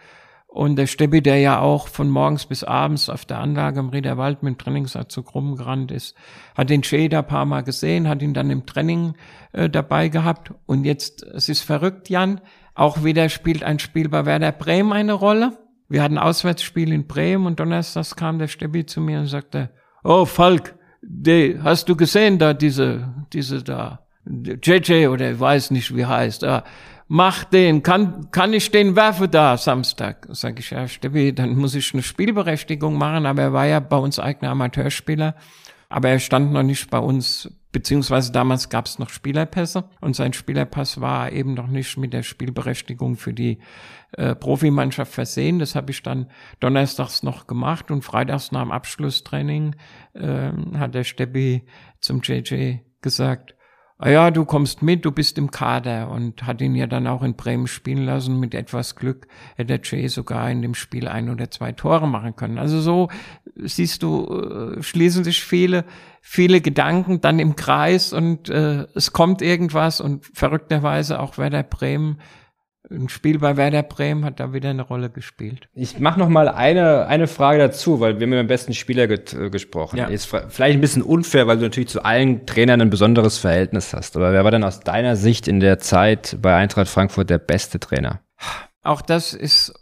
Und der Steppi, der ja auch von morgens bis abends auf der Anlage im Riederwald mit dem Trainingsanzug rumgerannt ist, hat den da paar Mal gesehen, hat ihn dann im Training äh, dabei gehabt. Und jetzt, es ist verrückt, Jan, auch wieder spielt ein Spiel bei Werder Bremen eine Rolle. Wir hatten Auswärtsspiel in Bremen und donnerstags kam der Steppi zu mir und sagte, oh Falk, de, hast du gesehen da diese, diese da, JJ oder ich weiß nicht, wie heißt, ah, mach den, kann, kann ich den werfen da Samstag? Sag ich, ja, Steffi, dann muss ich eine Spielberechtigung machen, aber er war ja bei uns eigener Amateurspieler, aber er stand noch nicht bei uns, beziehungsweise damals gab es noch Spielerpässe. Und sein Spielerpass war eben noch nicht mit der Spielberechtigung für die äh, Profimannschaft versehen. Das habe ich dann donnerstags noch gemacht. Und freitags nach dem Abschlusstraining äh, hat der Steppi zum JJ gesagt, ah ja, du kommst mit, du bist im Kader und hat ihn ja dann auch in Bremen spielen lassen. Mit etwas Glück hätte Jay sogar in dem Spiel ein oder zwei Tore machen können. Also so siehst du, äh, schließen sich viele, viele Gedanken dann im Kreis und äh, es kommt irgendwas und verrückterweise auch Werder Bremen ein Spiel bei Werder Bremen hat da wieder eine Rolle gespielt. Ich mache noch mal eine, eine Frage dazu, weil wir haben mit dem besten Spieler get, äh, gesprochen. Ja. Ist vielleicht ein bisschen unfair, weil du natürlich zu allen Trainern ein besonderes Verhältnis hast. Aber wer war denn aus deiner Sicht in der Zeit bei Eintracht Frankfurt der beste Trainer? Auch das ist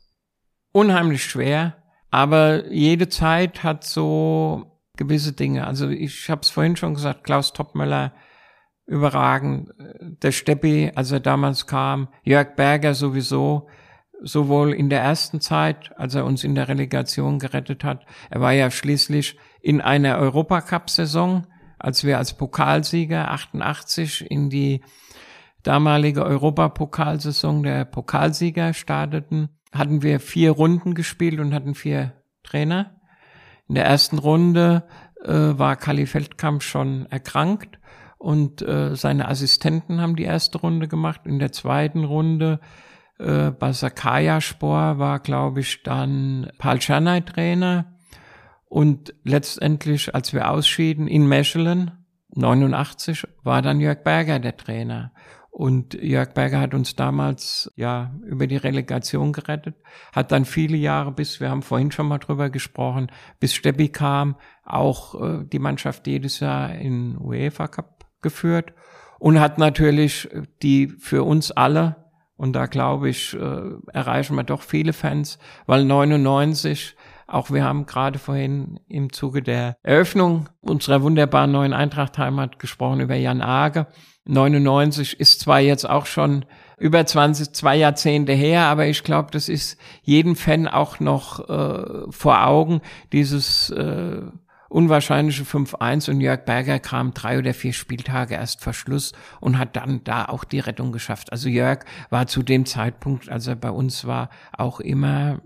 unheimlich schwer, aber jede Zeit hat so gewisse Dinge. Also ich habe es vorhin schon gesagt, Klaus Toppmöller überragend. Der Steppi, als er damals kam, Jörg Berger sowieso, sowohl in der ersten Zeit, als er uns in der Relegation gerettet hat. Er war ja schließlich in einer Europacup-Saison, als wir als Pokalsieger 88 in die damalige Europapokalsaison der Pokalsieger starteten, hatten wir vier Runden gespielt und hatten vier Trainer. In der ersten Runde äh, war Kali Feldkamp schon erkrankt und äh, seine Assistenten haben die erste Runde gemacht. In der zweiten Runde äh, bei Sakaya Spor war, glaube ich, dann Paul Czernay Trainer und letztendlich, als wir ausschieden in Mechelen, 89, war dann Jörg Berger der Trainer. Und Jörg Berger hat uns damals ja über die Relegation gerettet, hat dann viele Jahre, bis wir haben vorhin schon mal drüber gesprochen, bis Steppi kam, auch äh, die Mannschaft jedes Jahr in UEFA Cup geführt und hat natürlich die für uns alle, und da glaube ich, äh, erreichen wir doch viele Fans, weil 99 auch wir haben gerade vorhin im Zuge der Eröffnung unserer wunderbaren neuen Eintrachtheimat gesprochen über Jan Age. 99 ist zwar jetzt auch schon über 20, zwei Jahrzehnte her, aber ich glaube, das ist jedem Fan auch noch äh, vor Augen, dieses äh, unwahrscheinliche 5-1 und Jörg Berger kam drei oder vier Spieltage erst vor Schluss und hat dann da auch die Rettung geschafft. Also Jörg war zu dem Zeitpunkt, als er bei uns war, auch immer,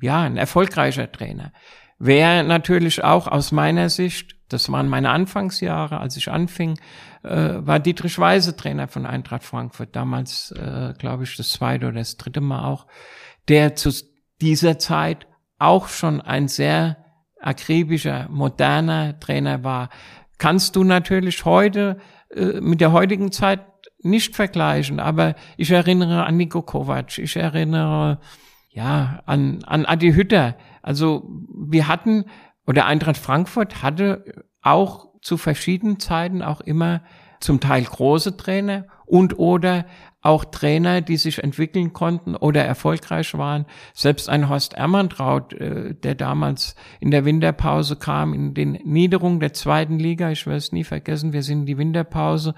ja, ein erfolgreicher Trainer. Wer natürlich auch aus meiner Sicht, das waren meine Anfangsjahre, als ich anfing, äh, war Dietrich Weise Trainer von Eintracht Frankfurt, damals, äh, glaube ich, das zweite oder das dritte Mal auch, der zu dieser Zeit auch schon ein sehr akribischer, moderner Trainer war. Kannst du natürlich heute äh, mit der heutigen Zeit nicht vergleichen, aber ich erinnere an Niko Kovac, ich erinnere ja an, an Adi Hütter, also wir hatten, oder Eintracht Frankfurt hatte auch zu verschiedenen Zeiten auch immer zum Teil große Trainer und oder auch Trainer, die sich entwickeln konnten oder erfolgreich waren. Selbst ein Horst Ermantraut, äh, der damals in der Winterpause kam, in den Niederungen der zweiten Liga, ich werde es nie vergessen, wir sind in die Winterpause,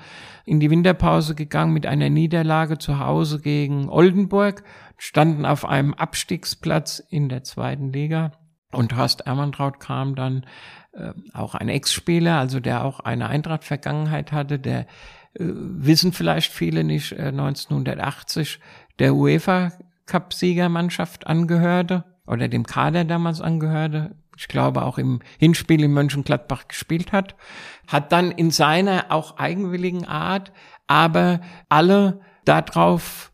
in die Winterpause gegangen mit einer Niederlage zu Hause gegen Oldenburg standen auf einem Abstiegsplatz in der zweiten Liga. Und Horst Ermantraut kam dann äh, auch ein Ex-Spieler, also der auch eine Eintracht-Vergangenheit hatte, der wissen vielleicht viele nicht, äh, 1980 der UEFA Cup-Siegermannschaft angehörte oder dem Kader damals angehörte. Ich glaube auch im Hinspiel in Mönchengladbach gespielt hat, hat dann in seiner auch eigenwilligen Art aber alle darauf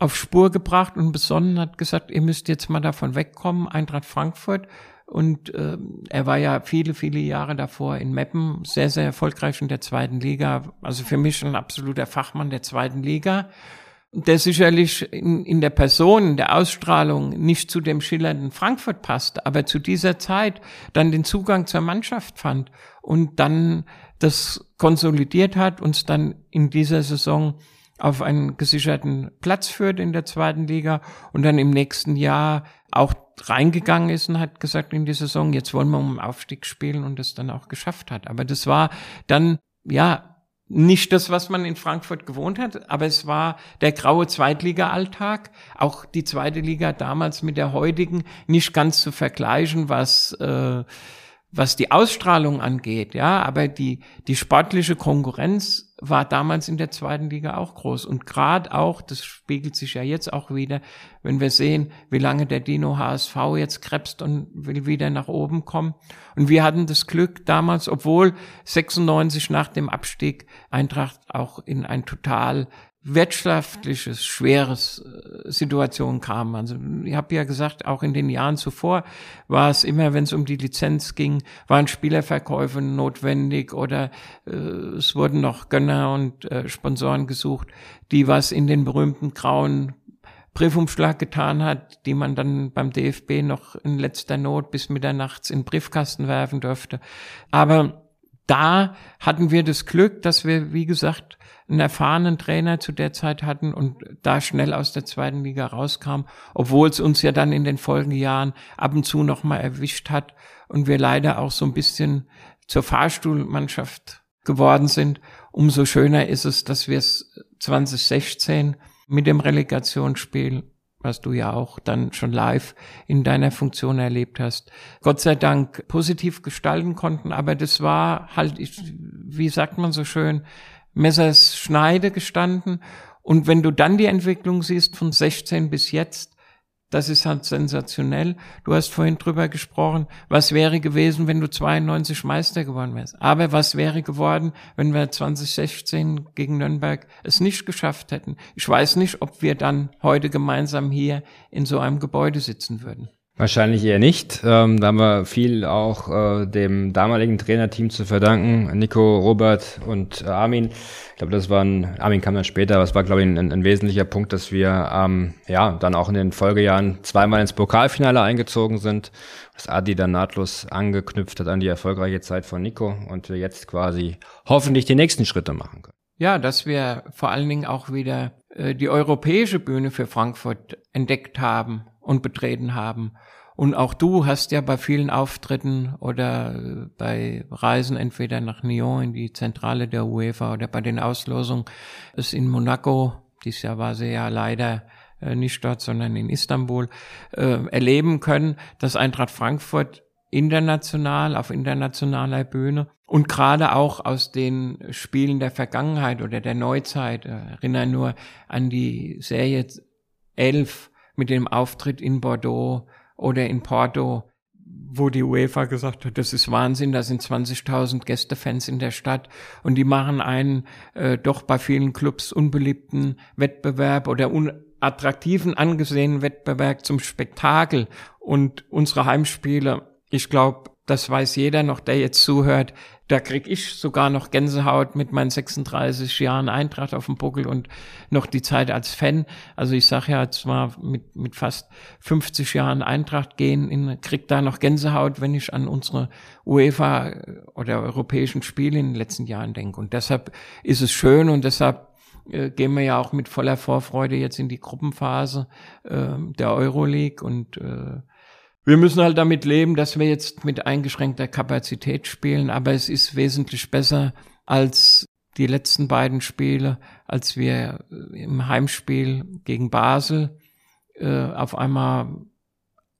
auf Spur gebracht und besonnen hat gesagt, ihr müsst jetzt mal davon wegkommen, Eintracht Frankfurt. Und äh, er war ja viele, viele Jahre davor in Meppen sehr, sehr erfolgreich in der zweiten Liga. Also für mich ein absoluter Fachmann der zweiten Liga, der sicherlich in, in der Person, in der Ausstrahlung nicht zu dem schillernden Frankfurt passt, aber zu dieser Zeit dann den Zugang zur Mannschaft fand und dann das konsolidiert hat, uns dann in dieser Saison auf einen gesicherten Platz führt in der zweiten Liga und dann im nächsten Jahr auch reingegangen ist und hat gesagt in die Saison, jetzt wollen wir um Aufstieg spielen und es dann auch geschafft hat. Aber das war dann, ja, nicht das, was man in Frankfurt gewohnt hat, aber es war der graue Zweitliga-Alltag. Auch die zweite Liga damals mit der heutigen nicht ganz zu vergleichen, was äh, was die Ausstrahlung angeht, ja, aber die, die sportliche Konkurrenz war damals in der zweiten Liga auch groß. Und gerade auch, das spiegelt sich ja jetzt auch wieder, wenn wir sehen, wie lange der Dino HSV jetzt krebst und will wieder nach oben kommen. Und wir hatten das Glück damals, obwohl 96 nach dem Abstieg Eintracht auch in ein total wirtschaftliches, schweres äh, Situation kam. Also ich habe ja gesagt, auch in den Jahren zuvor war es immer, wenn es um die Lizenz ging, waren Spielerverkäufe notwendig oder äh, es wurden noch Gönner und äh, Sponsoren gesucht, die was in den berühmten grauen Briefumschlag getan hat, die man dann beim DFB noch in letzter Not bis mitternachts in Briefkasten werfen dürfte. Aber da hatten wir das Glück, dass wir, wie gesagt, einen erfahrenen Trainer zu der Zeit hatten und da schnell aus der zweiten Liga rauskam, obwohl es uns ja dann in den folgenden Jahren ab und zu nochmal erwischt hat und wir leider auch so ein bisschen zur Fahrstuhlmannschaft geworden sind. Umso schöner ist es, dass wir es 2016 mit dem Relegationsspiel was du ja auch dann schon live in deiner Funktion erlebt hast, Gott sei Dank positiv gestalten konnten. Aber das war halt, wie sagt man so schön, Messers Schneide gestanden. Und wenn du dann die Entwicklung siehst von 16 bis jetzt, das ist halt sensationell. Du hast vorhin drüber gesprochen, was wäre gewesen, wenn du 92 Meister geworden wärst. Aber was wäre geworden, wenn wir 2016 gegen Nürnberg es nicht geschafft hätten? Ich weiß nicht, ob wir dann heute gemeinsam hier in so einem Gebäude sitzen würden. Wahrscheinlich eher nicht. Ähm, da haben wir viel auch äh, dem damaligen Trainerteam zu verdanken. Nico, Robert und äh, Armin. Ich glaube, das war ein, Armin kam dann später, aber es war, glaube ich, ein, ein, wesentlicher Punkt, dass wir ähm, ja dann auch in den Folgejahren zweimal ins Pokalfinale eingezogen sind. Dass Adi dann nahtlos angeknüpft hat an die erfolgreiche Zeit von Nico und wir jetzt quasi hoffentlich die nächsten Schritte machen können. Ja, dass wir vor allen Dingen auch wieder die europäische Bühne für Frankfurt entdeckt haben und betreten haben. Und auch du hast ja bei vielen Auftritten oder äh, bei Reisen entweder nach Nyon in die Zentrale der UEFA oder bei den Auslosungen es in Monaco, dies Jahr war sie ja leider äh, nicht dort, sondern in Istanbul, äh, erleben können, dass Eintracht Frankfurt international, auf internationaler Bühne und gerade auch aus den Spielen der Vergangenheit oder der Neuzeit, erinnere nur an die Serie 11 mit dem Auftritt in Bordeaux oder in Porto, wo die UEFA gesagt hat, das ist Wahnsinn, da sind 20.000 Gästefans in der Stadt und die machen einen äh, doch bei vielen Clubs unbeliebten Wettbewerb oder unattraktiven angesehenen Wettbewerb zum Spektakel. Und unsere Heimspiele, ich glaube, das weiß jeder noch, der jetzt zuhört, da krieg ich sogar noch Gänsehaut mit meinen 36 Jahren Eintracht auf dem Buckel und noch die Zeit als Fan. Also ich sage ja zwar mit, mit fast 50 Jahren Eintracht gehen, in, krieg da noch Gänsehaut, wenn ich an unsere UEFA oder europäischen Spiele in den letzten Jahren denke. Und deshalb ist es schön und deshalb äh, gehen wir ja auch mit voller Vorfreude jetzt in die Gruppenphase äh, der Euroleague und äh, wir müssen halt damit leben, dass wir jetzt mit eingeschränkter Kapazität spielen, aber es ist wesentlich besser als die letzten beiden Spiele, als wir im Heimspiel gegen Basel äh, auf einmal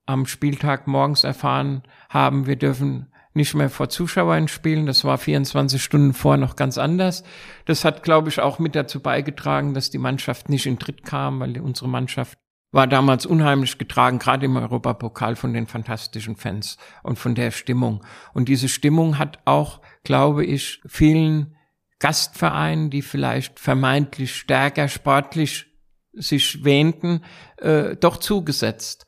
am Spieltag morgens erfahren haben, wir dürfen nicht mehr vor Zuschauern spielen. Das war 24 Stunden vor noch ganz anders. Das hat, glaube ich, auch mit dazu beigetragen, dass die Mannschaft nicht in Tritt kam, weil unsere Mannschaft war damals unheimlich getragen, gerade im Europapokal von den fantastischen Fans und von der Stimmung. Und diese Stimmung hat auch, glaube ich, vielen Gastvereinen, die vielleicht vermeintlich stärker sportlich sich wähnten, äh, doch zugesetzt.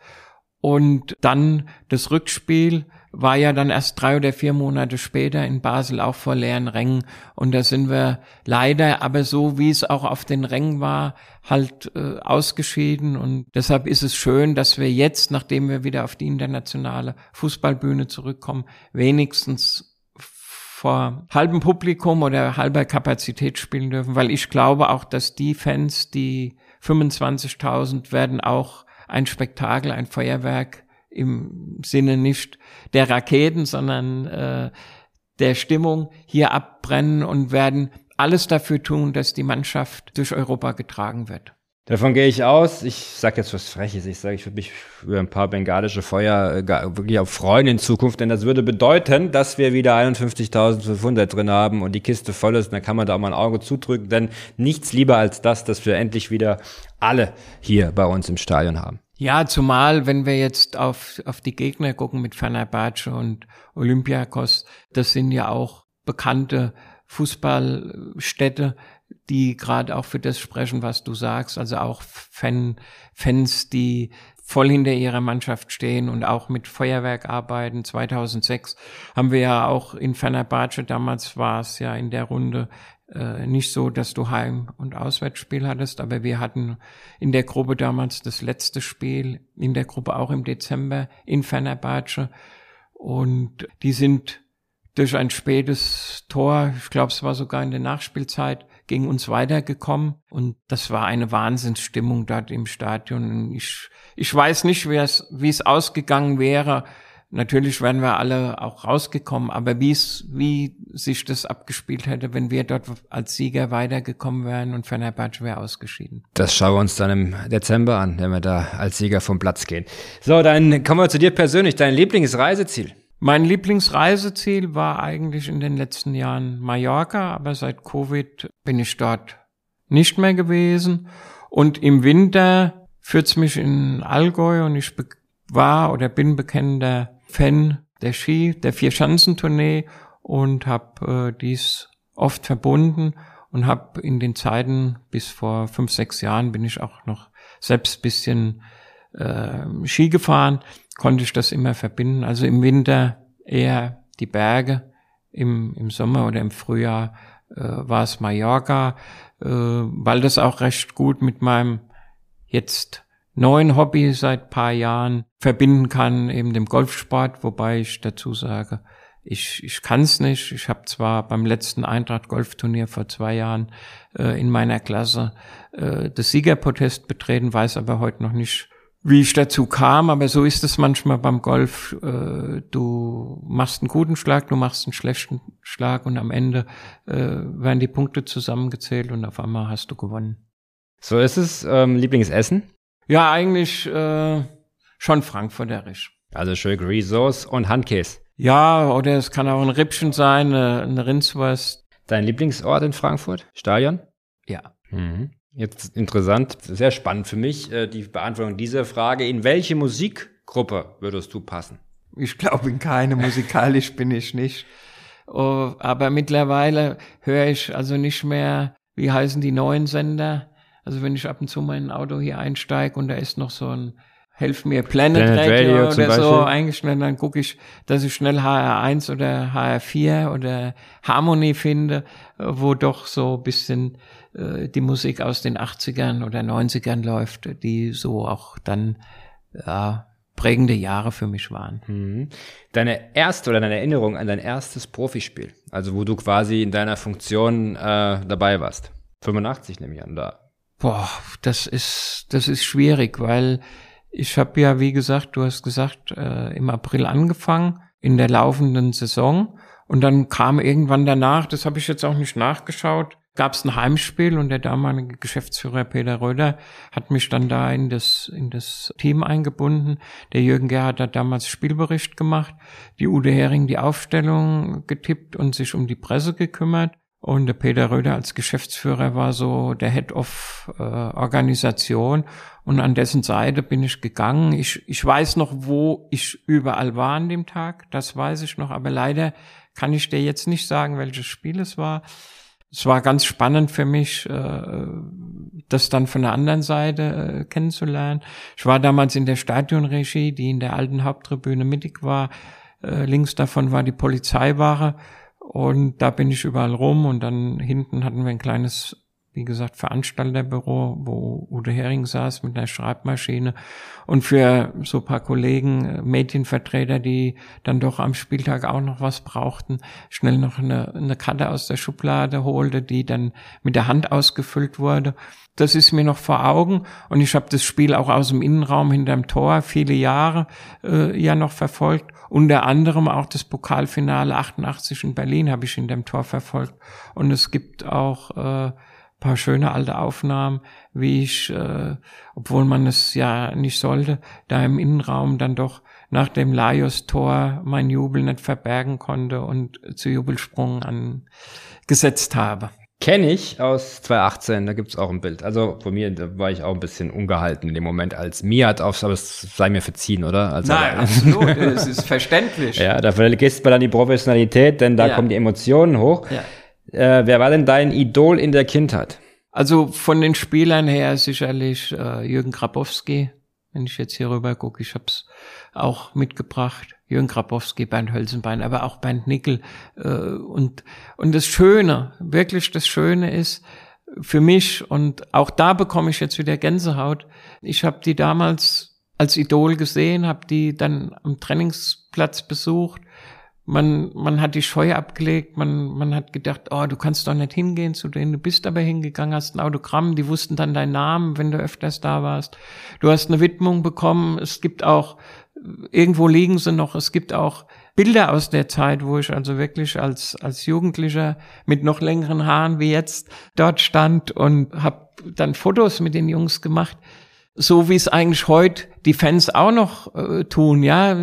Und dann das Rückspiel war ja dann erst drei oder vier Monate später in Basel auch vor leeren Rängen. Und da sind wir leider, aber so wie es auch auf den Rängen war, halt äh, ausgeschieden. Und deshalb ist es schön, dass wir jetzt, nachdem wir wieder auf die internationale Fußballbühne zurückkommen, wenigstens vor halbem Publikum oder halber Kapazität spielen dürfen, weil ich glaube auch, dass die Fans, die 25.000 werden auch ein Spektakel, ein Feuerwerk im Sinne nicht der Raketen, sondern äh, der Stimmung hier abbrennen und werden alles dafür tun, dass die Mannschaft durch Europa getragen wird. Davon gehe ich aus. Ich sage jetzt was Freches. Ich sage, ich würde mich über ein paar bengalische Feuer äh, wirklich auch freuen in Zukunft, denn das würde bedeuten, dass wir wieder 51.500 drin haben und die Kiste voll ist. Und dann kann man da auch mal ein Auge zudrücken, denn nichts lieber als das, dass wir endlich wieder alle hier bei uns im Stadion haben. Ja, zumal, wenn wir jetzt auf, auf die Gegner gucken mit Fenerbahce und Olympiakos, das sind ja auch bekannte Fußballstädte, die gerade auch für das sprechen, was du sagst, also auch Fan, Fans, die voll hinter ihrer Mannschaft stehen und auch mit Feuerwerk arbeiten. 2006 haben wir ja auch in Fenerbahce, damals war es ja in der Runde äh, nicht so, dass du Heim- und Auswärtsspiel hattest, aber wir hatten in der Gruppe damals das letzte Spiel, in der Gruppe auch im Dezember in Fenerbahce und die sind durch ein spätes Tor, ich glaube es war sogar in der Nachspielzeit, gegen uns weitergekommen und das war eine Wahnsinnsstimmung dort im Stadion. Ich, ich weiß nicht, wie es, wie es ausgegangen wäre, Natürlich wären wir alle auch rausgekommen, aber wie es, wie sich das abgespielt hätte, wenn wir dort als Sieger weitergekommen wären und Fenerbahce wäre ausgeschieden. Das schauen wir uns dann im Dezember an, wenn wir da als Sieger vom Platz gehen. So, dann kommen wir zu dir persönlich. Dein Lieblingsreiseziel? Mein Lieblingsreiseziel war eigentlich in den letzten Jahren Mallorca, aber seit Covid bin ich dort nicht mehr gewesen. Und im Winter führt's mich in Allgäu und ich war oder bin bekennender Fan der Ski, der Vier-Schanzentournee und habe äh, dies oft verbunden und habe in den Zeiten bis vor fünf, sechs Jahren bin ich auch noch selbst bisschen äh, Ski gefahren, konnte ich das immer verbinden. Also im Winter eher die Berge, im, im Sommer oder im Frühjahr äh, war es Mallorca, äh, weil das auch recht gut mit meinem jetzt neuen Hobby seit paar Jahren verbinden kann, eben dem Golfsport, wobei ich dazu sage, ich, ich kann es nicht. Ich habe zwar beim letzten Eintracht Golfturnier vor zwei Jahren äh, in meiner Klasse äh, das Siegerprotest betreten, weiß aber heute noch nicht, wie ich dazu kam. Aber so ist es manchmal beim Golf. Äh, du machst einen guten Schlag, du machst einen schlechten Schlag und am Ende äh, werden die Punkte zusammengezählt und auf einmal hast du gewonnen. So ist es. Ähm, Lieblingsessen? Ja, eigentlich äh, schon frankfurterisch. Also schön Resource und Handkäse. Ja, oder es kann auch ein Rippchen sein, eine, eine Rindswurst. Dein Lieblingsort in Frankfurt? Stadion? Ja. Mhm. Jetzt interessant, sehr spannend für mich, äh, die Beantwortung dieser Frage. In welche Musikgruppe würdest du passen? Ich glaube in keine, musikalisch bin ich nicht. Oh, aber mittlerweile höre ich also nicht mehr, wie heißen die neuen Sender? Also wenn ich ab und zu mal in ein Auto hier einsteige und da ist noch so ein Helf mir Planet, Planet Radio, Radio oder so eingestellt, dann gucke ich, dass ich schnell HR1 oder HR4 oder Harmony finde, wo doch so ein bisschen äh, die Musik aus den 80ern oder 90ern läuft, die so auch dann ja, prägende Jahre für mich waren. Mhm. Deine erste oder deine Erinnerung an dein erstes Profispiel, also wo du quasi in deiner Funktion äh, dabei warst. 85 nehme ich an, da. Boah, das ist das ist schwierig, weil ich habe ja, wie gesagt, du hast gesagt, äh, im April angefangen in der laufenden Saison und dann kam irgendwann danach, das habe ich jetzt auch nicht nachgeschaut, gab es ein Heimspiel und der damalige Geschäftsführer Peter Röder hat mich dann da in das in das Team eingebunden. Der Jürgen Gerhard hat damals Spielbericht gemacht, die Ude Hering die Aufstellung getippt und sich um die Presse gekümmert. Und der Peter Röder als Geschäftsführer war so der Head of äh, Organisation und an dessen Seite bin ich gegangen. Ich, ich weiß noch, wo ich überall war an dem Tag, das weiß ich noch, aber leider kann ich dir jetzt nicht sagen, welches Spiel es war. Es war ganz spannend für mich, äh, das dann von der anderen Seite äh, kennenzulernen. Ich war damals in der Stadionregie, die in der alten Haupttribüne mittig war. Äh, links davon war die Polizeiwache und da bin ich überall rum und dann hinten hatten wir ein kleines, wie gesagt, Veranstalterbüro, wo Udo Hering saß mit einer Schreibmaschine und für so paar Kollegen, äh, Medienvertreter, die dann doch am Spieltag auch noch was brauchten, schnell noch eine, eine Karte aus der Schublade holte, die dann mit der Hand ausgefüllt wurde. Das ist mir noch vor Augen und ich habe das Spiel auch aus dem Innenraum hinterm Tor viele Jahre äh, ja noch verfolgt. Unter anderem auch das Pokalfinale 88 in Berlin habe ich hinterm Tor verfolgt. Und es gibt auch äh, paar schöne alte Aufnahmen, wie ich, äh, obwohl man es ja nicht sollte, da im Innenraum dann doch nach dem Laios-Tor mein Jubel nicht verbergen konnte und zu Jubelsprung angesetzt habe. Kenne ich aus 2018, da gibt's auch ein Bild. Also von mir, da war ich auch ein bisschen ungehalten in dem Moment, als Miat aufs, aber es sei mir verziehen, oder? Also, Nein, absolut, es ist verständlich. Ja, da vergisst man dann die Professionalität, denn da Ja. kommen die Emotionen hoch. Ja. Äh, wer war denn dein Idol in der Kindheit? Also von den Spielern her sicherlich äh, Jürgen Grabowski, wenn ich jetzt hier rüber gucke, ich habe es auch mitgebracht. Jürgen Grabowski, Bernd Hölzenbein, aber auch Bernd Nickel. Äh, und, und das Schöne, wirklich das Schöne ist für mich, und auch da bekomme ich jetzt wieder Gänsehaut, ich habe die damals als Idol gesehen, habe die dann am Trainingsplatz besucht, man, man hat die Scheu abgelegt, man, man hat gedacht, oh, du kannst doch nicht hingehen zu denen, du bist aber hingegangen, hast ein Autogramm, die wussten dann deinen Namen, wenn du öfters da warst. Du hast eine Widmung bekommen, es gibt auch, irgendwo liegen sie noch, es gibt auch Bilder aus der Zeit, wo ich also wirklich als, als Jugendlicher mit noch längeren Haaren wie jetzt dort stand und habe dann Fotos mit den Jungs gemacht so wie es eigentlich heute die Fans auch noch äh, tun, ja.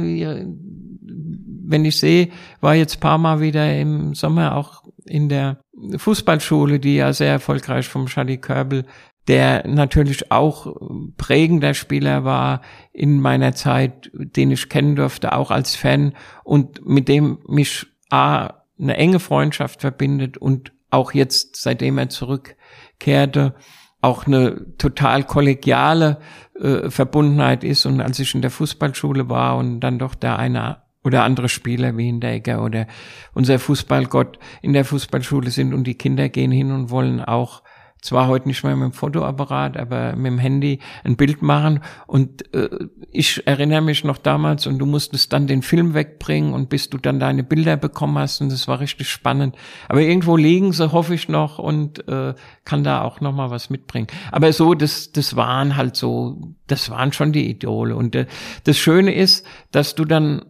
Wenn ich sehe, war jetzt paar Mal wieder im Sommer auch in der Fußballschule, die ja sehr erfolgreich vom Shadi Körbel, der natürlich auch prägender Spieler war in meiner Zeit, den ich kennen durfte, auch als Fan und mit dem mich A, eine enge Freundschaft verbindet und auch jetzt, seitdem er zurückkehrte, auch eine total kollegiale äh, Verbundenheit ist. Und als ich in der Fußballschule war und dann doch der eine oder andere Spieler wie Hinteregger oder unser Fußballgott in der Fußballschule sind und die Kinder gehen hin und wollen auch zwar heute nicht mehr mit dem Fotoapparat, aber mit dem Handy ein Bild machen. Und äh, ich erinnere mich noch damals und du musstest dann den Film wegbringen und bis du dann deine Bilder bekommen hast und das war richtig spannend. Aber irgendwo liegen sie, hoffe ich noch und äh, kann da auch noch mal was mitbringen. Aber so, das, das waren halt so, das waren schon die Idole. Und äh, das Schöne ist, dass du dann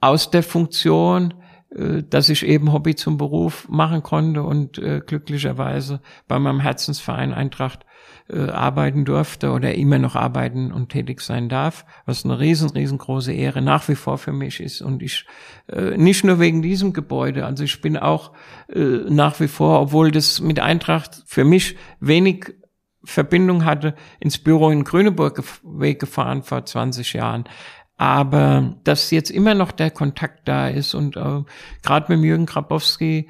aus der Funktion äh, dass ich eben Hobby zum Beruf machen konnte und äh, glücklicherweise bei meinem Herzensverein Eintracht äh, arbeiten durfte oder immer noch arbeiten und tätig sein darf, was eine riesen, riesengroße Ehre nach wie vor für mich ist. Und ich nicht nur wegen diesem Gebäude, also ich bin auch nach wie vor, obwohl das mit Eintracht für mich wenig Verbindung hatte, ins Büro in Grüneburg gef Weg gefahren vor 20 Jahren. Aber dass jetzt immer noch der Kontakt da ist und äh, gerade mit Jürgen Grabowski,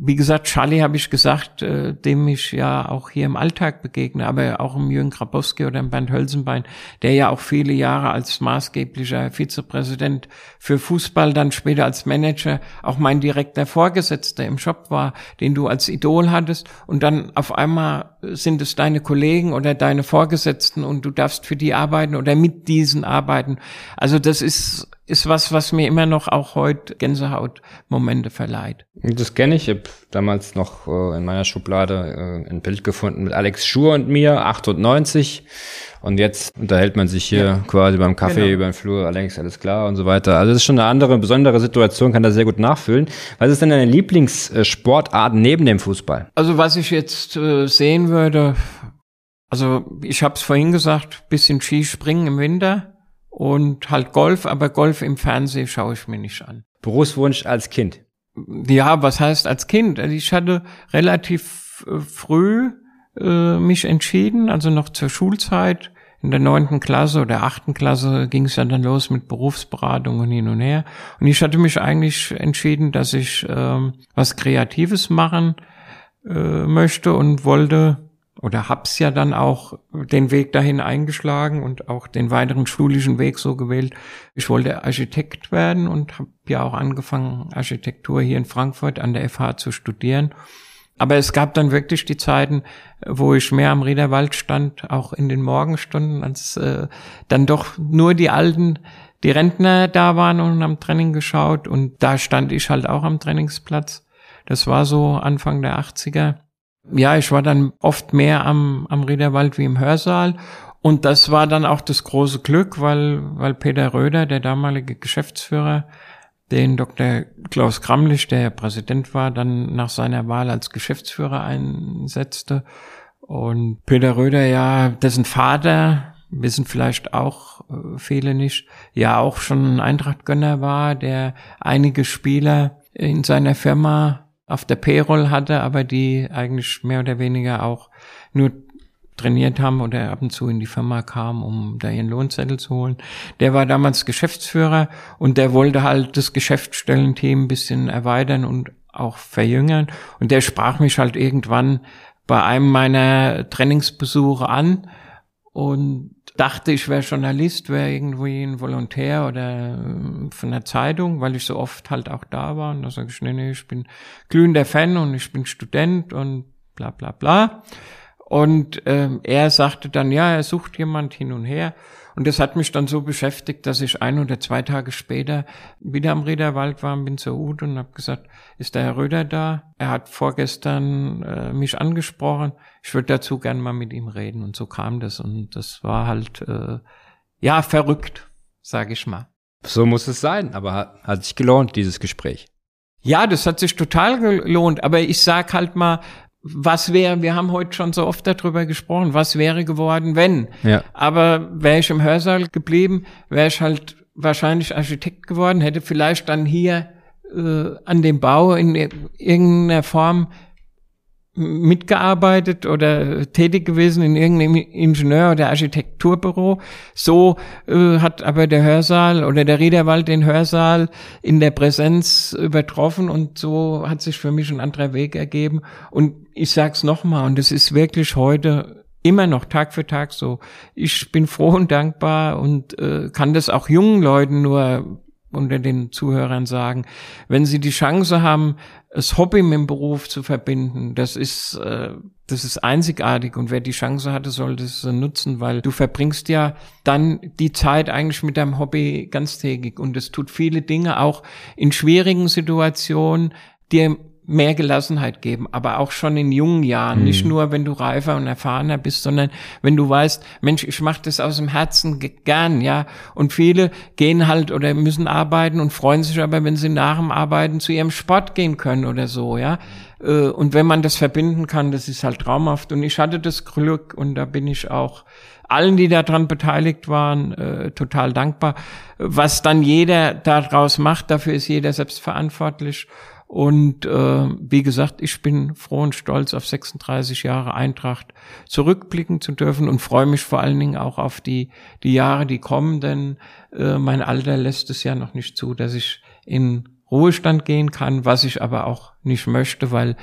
wie gesagt, Charlie habe ich gesagt, äh, dem ich ja auch hier im Alltag begegne, aber auch im Jürgen Krabowski oder im Bernd Hölzenbein, der ja auch viele Jahre als maßgeblicher Vizepräsident für Fußball, dann später als Manager auch mein direkter Vorgesetzter im Shop war, den du als Idol hattest und dann auf einmal sind es deine Kollegen oder deine Vorgesetzten und du darfst für die arbeiten oder mit diesen arbeiten. Also das ist ist was, was mir immer noch auch heute Gänsehautmomente verleiht. Das kenne ich. Ich habe damals noch äh, in meiner Schublade äh, ein Bild gefunden mit Alex Schur und mir, 98. Und jetzt unterhält man sich hier ja. quasi beim Kaffee genau. über den Flur, Alex, alles klar und so weiter. Also das ist schon eine andere, besondere Situation, kann das sehr gut nachfüllen. Was ist denn deine Lieblingssportart neben dem Fußball? Also was ich jetzt äh, sehen würde, also ich habe es vorhin gesagt, bisschen Skispringen im Winter und halt Golf, aber Golf im Fernsehen schaue ich mir nicht an. Berufswunsch als Kind? Ja, was heißt als Kind? Also ich hatte relativ äh, früh äh, mich entschieden, also noch zur Schulzeit. In der neunten Klasse oder achten Klasse ging es ja dann los mit Berufsberatungen hin und her. Und ich hatte mich eigentlich entschieden, dass ich ähm, was Kreatives machen äh, möchte und wollte oder hab's ja dann auch den Weg dahin eingeschlagen und auch den weiteren schulischen Weg so gewählt. Ich wollte Architekt werden und habe ja auch angefangen, Architektur hier in Frankfurt an der FH zu studieren. Aber es gab dann wirklich die Zeiten, wo ich mehr am Riederwald stand, auch in den Morgenstunden, als äh, dann doch nur die Alten, die Rentner da waren und am Training geschaut. Und da stand ich halt auch am Trainingsplatz. Das war so Anfang der 80er ja, ich war dann oft mehr am, am Riederwald wie im Hörsaal. Und das war dann auch das große Glück, weil, weil Peter Röder, der damalige Geschäftsführer, den Dr. Klaus Kramlich, der Präsident war, dann nach seiner Wahl als Geschäftsführer einsetzte. Und Peter Röder, ja, dessen Vater, wissen vielleicht auch äh, viele nicht, ja auch schon ein Eintrachtgönner war, der einige Spieler in seiner Firma auf der Payroll hatte, aber die eigentlich mehr oder weniger auch nur trainiert haben oder ab und zu in die Firma kam, um da ihren Lohnzettel zu holen. Der war damals Geschäftsführer und der wollte halt das Geschäftsstellenteam ein bisschen erweitern und auch verjüngern. Und der sprach mich halt irgendwann bei einem meiner Trainingsbesuche an und dachte, ich wäre Journalist, wäre irgendwie ein Volontär oder äh, von der Zeitung, weil ich so oft halt auch da war. Und da sage ich, nee, nee, ich bin glühender Fan und ich bin Student und bla bla bla. Und ähm, er sagte dann, ja, er sucht jemand hin und her. Und das hat mich dann so beschäftigt, dass ich ein oder zwei Tage später wieder am Riederwald war, bin zur Ut und habe gesagt, ist der Herr Röder da? Er hat vorgestern äh, mich angesprochen. Ich würde dazu gern mal mit ihm reden. Und so kam das. Und das war halt, äh, ja, verrückt, sage ich mal. So muss es sein, aber hat, hat sich gelohnt, dieses Gespräch. Ja, das hat sich total gelohnt. Aber ich sag halt mal, was wäre, wir haben heute schon so oft darüber gesprochen, was wäre geworden, wenn. Ja. Aber wäre ich im Hörsaal geblieben, wäre ich halt wahrscheinlich Architekt geworden, hätte vielleicht dann hier äh, an dem Bau in irgendeiner Form mitgearbeitet oder tätig gewesen in irgendeinem Ingenieur- oder Architekturbüro. So äh, hat aber der Hörsaal oder der Riederwald den Hörsaal in der Präsenz übertroffen und so hat sich für mich ein anderer Weg ergeben. Und ich sag's nochmal, und es ist wirklich heute immer noch Tag für Tag so. Ich bin froh und dankbar und äh, kann das auch jungen Leuten nur unter den Zuhörern sagen, wenn sie die Chance haben, das Hobby mit dem Beruf zu verbinden, das ist, äh, das ist einzigartig. Und wer die Chance hatte, sollte es nutzen, weil du verbringst ja dann die Zeit eigentlich mit deinem Hobby ganztägig und es tut viele Dinge auch in schwierigen Situationen dir mehr Gelassenheit geben, aber auch schon in jungen Jahren, mhm. nicht nur wenn du reifer und erfahrener bist, sondern wenn du weißt, Mensch, ich mache das aus dem Herzen gern, ja. Und viele gehen halt oder müssen arbeiten und freuen sich aber, wenn sie nach dem Arbeiten zu ihrem Sport gehen können oder so, ja. Äh, und wenn man das verbinden kann, das ist halt traumhaft. Und ich hatte das Glück und da bin ich auch allen, die daran beteiligt waren, äh, total dankbar. Was dann jeder daraus macht, dafür ist jeder selbst verantwortlich. Und äh, wie gesagt, ich bin froh und stolz auf 36 Jahre Eintracht zurückblicken zu dürfen und freue mich vor allen Dingen auch auf die, die Jahre, die kommen, denn äh, mein Alter lässt es ja noch nicht zu, dass ich in Ruhestand gehen kann, was ich aber auch nicht möchte, weil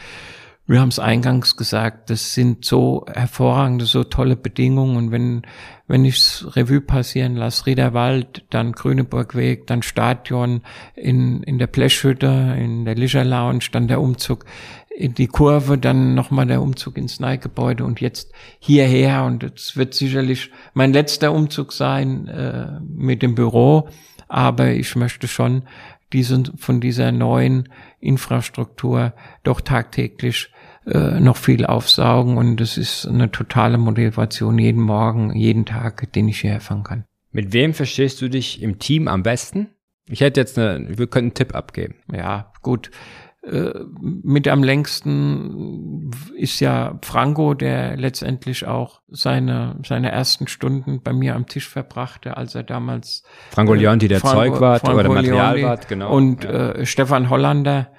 wir haben es eingangs gesagt, das sind so hervorragende, so tolle Bedingungen. Und wenn, wenn ich's Revue passieren lasse, Riederwald, dann Grüneburgweg, dann Stadion, in, in der Blechhütte, in der Leisure Lounge, dann der Umzug in die Kurve, dann nochmal der Umzug ins Nike-Gebäude und jetzt hierher. Und es wird sicherlich mein letzter Umzug sein äh, mit dem Büro. Aber ich möchte schon diesen, von dieser neuen Infrastruktur doch tagtäglich äh, noch viel aufsaugen und es ist eine totale Motivation jeden Morgen, jeden Tag, den ich hierher fahren kann. Mit wem verstehst du dich im Team am besten? Ich hätte jetzt eine, wir könnten einen Tipp abgeben. Ja, gut. Äh, mit am längsten ist ja Franco, der letztendlich auch seine, seine ersten Stunden bei mir am Tisch verbrachte, als er damals Franco Leonti, der Franco, Zeugwart Franco oder Leonti Materialwart, genau. Und ja. äh, Stefan Hollander,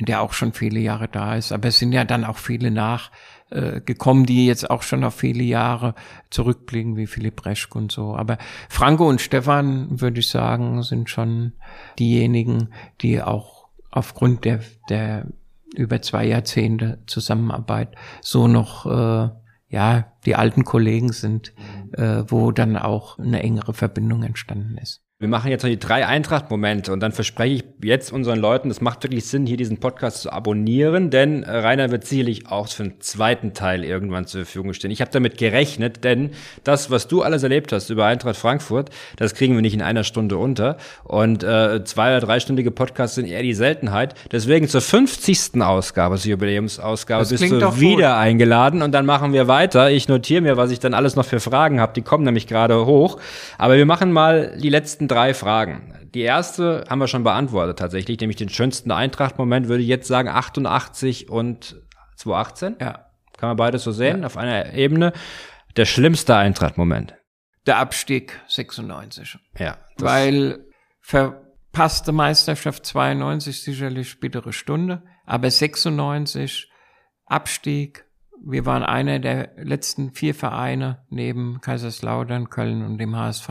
der auch schon viele Jahre da ist. Aber es sind ja dann auch viele nach äh, die jetzt auch schon auf viele Jahre zurückblicken, wie Philipp Reschk und so. Aber Franco und Stefan, würde ich sagen, sind schon diejenigen, die auch aufgrund der, der über zwei Jahrzehnte Zusammenarbeit so noch äh, ja die alten Kollegen sind, äh, wo dann auch eine engere Verbindung entstanden ist. Wir machen jetzt noch die drei Eintracht-Momente und dann verspreche ich jetzt unseren Leuten, es macht wirklich Sinn, hier diesen Podcast zu abonnieren, denn äh, Rainer wird sicherlich auch für den zweiten Teil irgendwann zur Verfügung stehen. Ich habe damit gerechnet, denn das, was du alles erlebt hast über Eintracht Frankfurt, das kriegen wir nicht in einer Stunde unter und äh, zwei- oder dreistündige Podcasts sind eher die Seltenheit. Deswegen zur 50. Ausgabe, zur Jubiläumsausgabe, bist du wieder eingeladen und dann machen wir weiter. Ich notiere mir, was ich dann alles noch für Fragen habe. Die kommen nämlich gerade hoch. Aber wir machen mal die letzten drei Fragen. Die erste haben wir schon beantwortet tatsächlich, nämlich den schönsten Eintracht-Moment würde ich jetzt sagen 88 und 2018. Ja. Kann man beides so sehen, auf einer Ebene. Der schlimmste Eintracht-Moment. Der Abstieg 96. Ja. Weil verpasste Meisterschaft 92 sicherlich bittere Stunde, aber 96 Abstieg. Wir waren einer der letzten vier Vereine neben Kaiserslautern, Köln und dem HSV,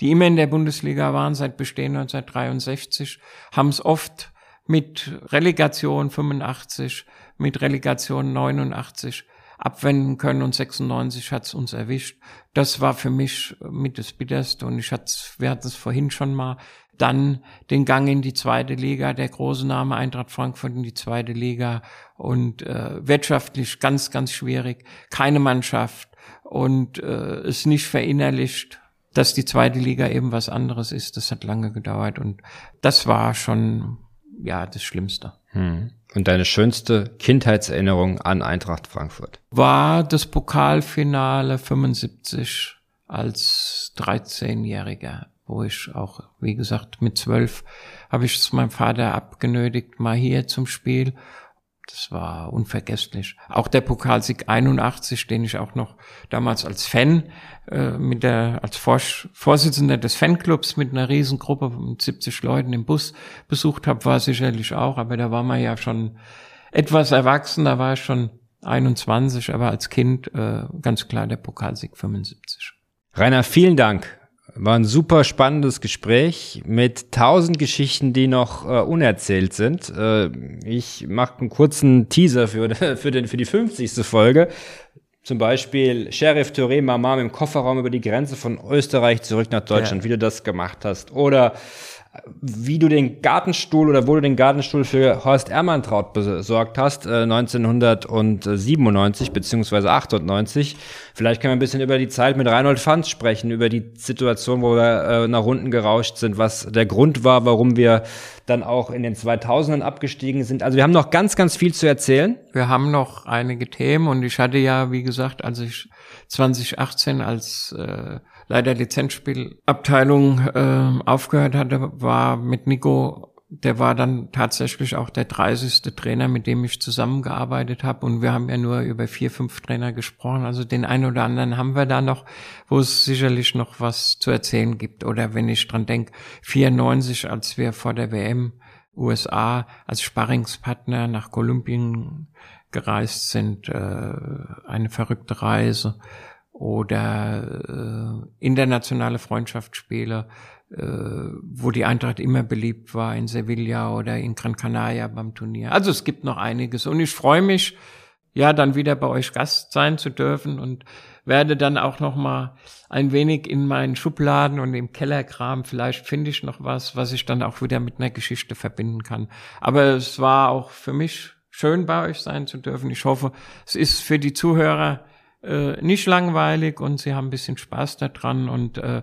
die immer in der Bundesliga waren seit Bestehen 1963, haben es oft mit Relegation 85, mit Relegation 89 abwenden können und 96 hat's uns erwischt. Das war für mich mit das Bitterste und ich hatte, wir hatten es vorhin schon mal, dann den Gang in die zweite Liga, der große Name Eintracht Frankfurt in die zweite Liga und äh, wirtschaftlich ganz, ganz schwierig, keine Mannschaft und äh, es nicht verinnerlicht, dass die zweite Liga eben was anderes ist. Das hat lange gedauert und das war schon ja das Schlimmste. Hm. Und deine schönste Kindheitserinnerung an Eintracht Frankfurt? War das Pokalfinale 75 als 13-Jähriger, wo ich auch, wie gesagt, mit zwölf habe ich es meinem Vater abgenötigt, mal hier zum Spiel. Das war unvergesslich. Auch der Pokalsieg 81, den ich auch noch damals als Fan äh, mit der als Vors Vorsitzender des Fanclubs mit einer Riesengruppe mit 70 Leuten im Bus besucht habe, war sicherlich auch. Aber da war man ja schon etwas erwachsen. Da war ich schon 21, aber als Kind äh, ganz klar der Pokalsieg 75. Rainer, vielen Dank. War ein super spannendes Gespräch mit tausend Geschichten, die noch äh, unerzählt sind. Äh, ich mache einen kurzen Teaser für, für, den, für die 50. Folge. Zum Beispiel Sheriff Touré Mama im Kofferraum über die Grenze von Österreich zurück nach Deutschland, Ja. wie du das gemacht hast. Oder wie du den Gartenstuhl oder wo du den Gartenstuhl für Horst Ermantraut besorgt hast, äh, 1997 beziehungsweise 98. Vielleicht können wir ein bisschen über die Zeit mit Reinhold Fanz sprechen, über die Situation, wo wir äh, nach unten gerauscht sind, was der Grund war, warum wir dann auch in den 2000ern abgestiegen sind. Also wir haben noch ganz, ganz viel zu erzählen. Wir haben noch einige Themen und ich hatte ja, wie gesagt, als ich 2018 als äh, Leiter Lizenzspielabteilung äh, aufgehört hatte, war mit Nico, der war dann tatsächlich auch der 30. Trainer, mit dem ich zusammengearbeitet habe und wir haben ja nur über vier, fünf Trainer gesprochen. Also den einen oder anderen haben wir da noch, wo es sicherlich noch was zu erzählen gibt. Oder wenn ich dran denke, 94, als wir vor der WM USA als Sparringspartner nach Kolumbien gereist sind, äh, eine verrückte Reise oder äh, internationale Freundschaftsspiele, äh, wo die Eintracht immer beliebt war, in Sevilla oder in Gran Canaria beim Turnier. Also es gibt noch einiges und ich freue mich, ja, dann wieder bei euch Gast sein zu dürfen und werde dann auch noch mal ein wenig in meinen Schubladen und im Kellerkram. Vielleicht finde ich noch was, was ich dann auch wieder mit einer Geschichte verbinden kann. Aber es war auch für mich schön, bei euch sein zu dürfen. Ich hoffe, es ist für die Zuhörer äh, nicht langweilig und sie haben ein bisschen Spaß daran und äh,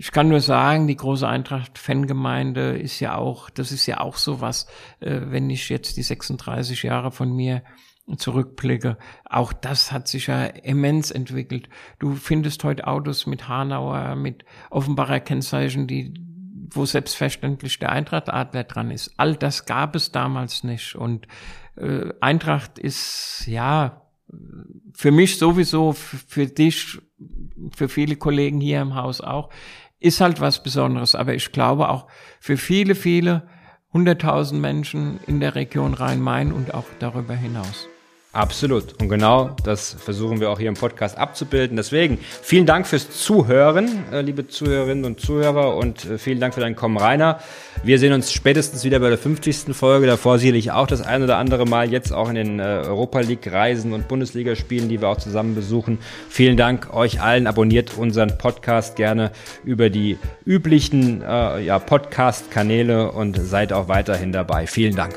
ich kann nur sagen, die große Eintracht-Fangemeinde ist ja auch, das ist ja auch so was, äh, wenn ich jetzt die 36 Jahre von mir zurückblicke, auch das hat sich ja immens entwickelt. Du findest heute Autos mit Hanauer, mit Offenbarer Kennzeichen, die wo selbstverständlich der Eintracht-Adler dran ist. All das gab es damals nicht. Und äh, Eintracht ist, ja, für mich sowieso, für dich, für viele Kollegen hier im Haus auch, ist halt was Besonderes. Aber ich glaube auch für viele, viele hunderttausend Menschen in der Region Rhein-Main und auch darüber hinaus. Absolut. Und genau das versuchen wir auch hier im Podcast abzubilden. Deswegen vielen Dank fürs Zuhören, äh, liebe Zuhörerinnen und Zuhörer, und äh, vielen Dank für dein Kommen, Rainer. Wir sehen uns spätestens wieder bei der 50. Folge. Davor sicherlich auch das ein oder andere Mal jetzt auch in den äh, Europa League Reisen und Bundesligaspielen, die wir auch zusammen besuchen. Vielen Dank euch allen. Abonniert unseren Podcast gerne über die üblichen äh, ja, Podcast-Kanäle und seid auch weiterhin dabei. Vielen Dank.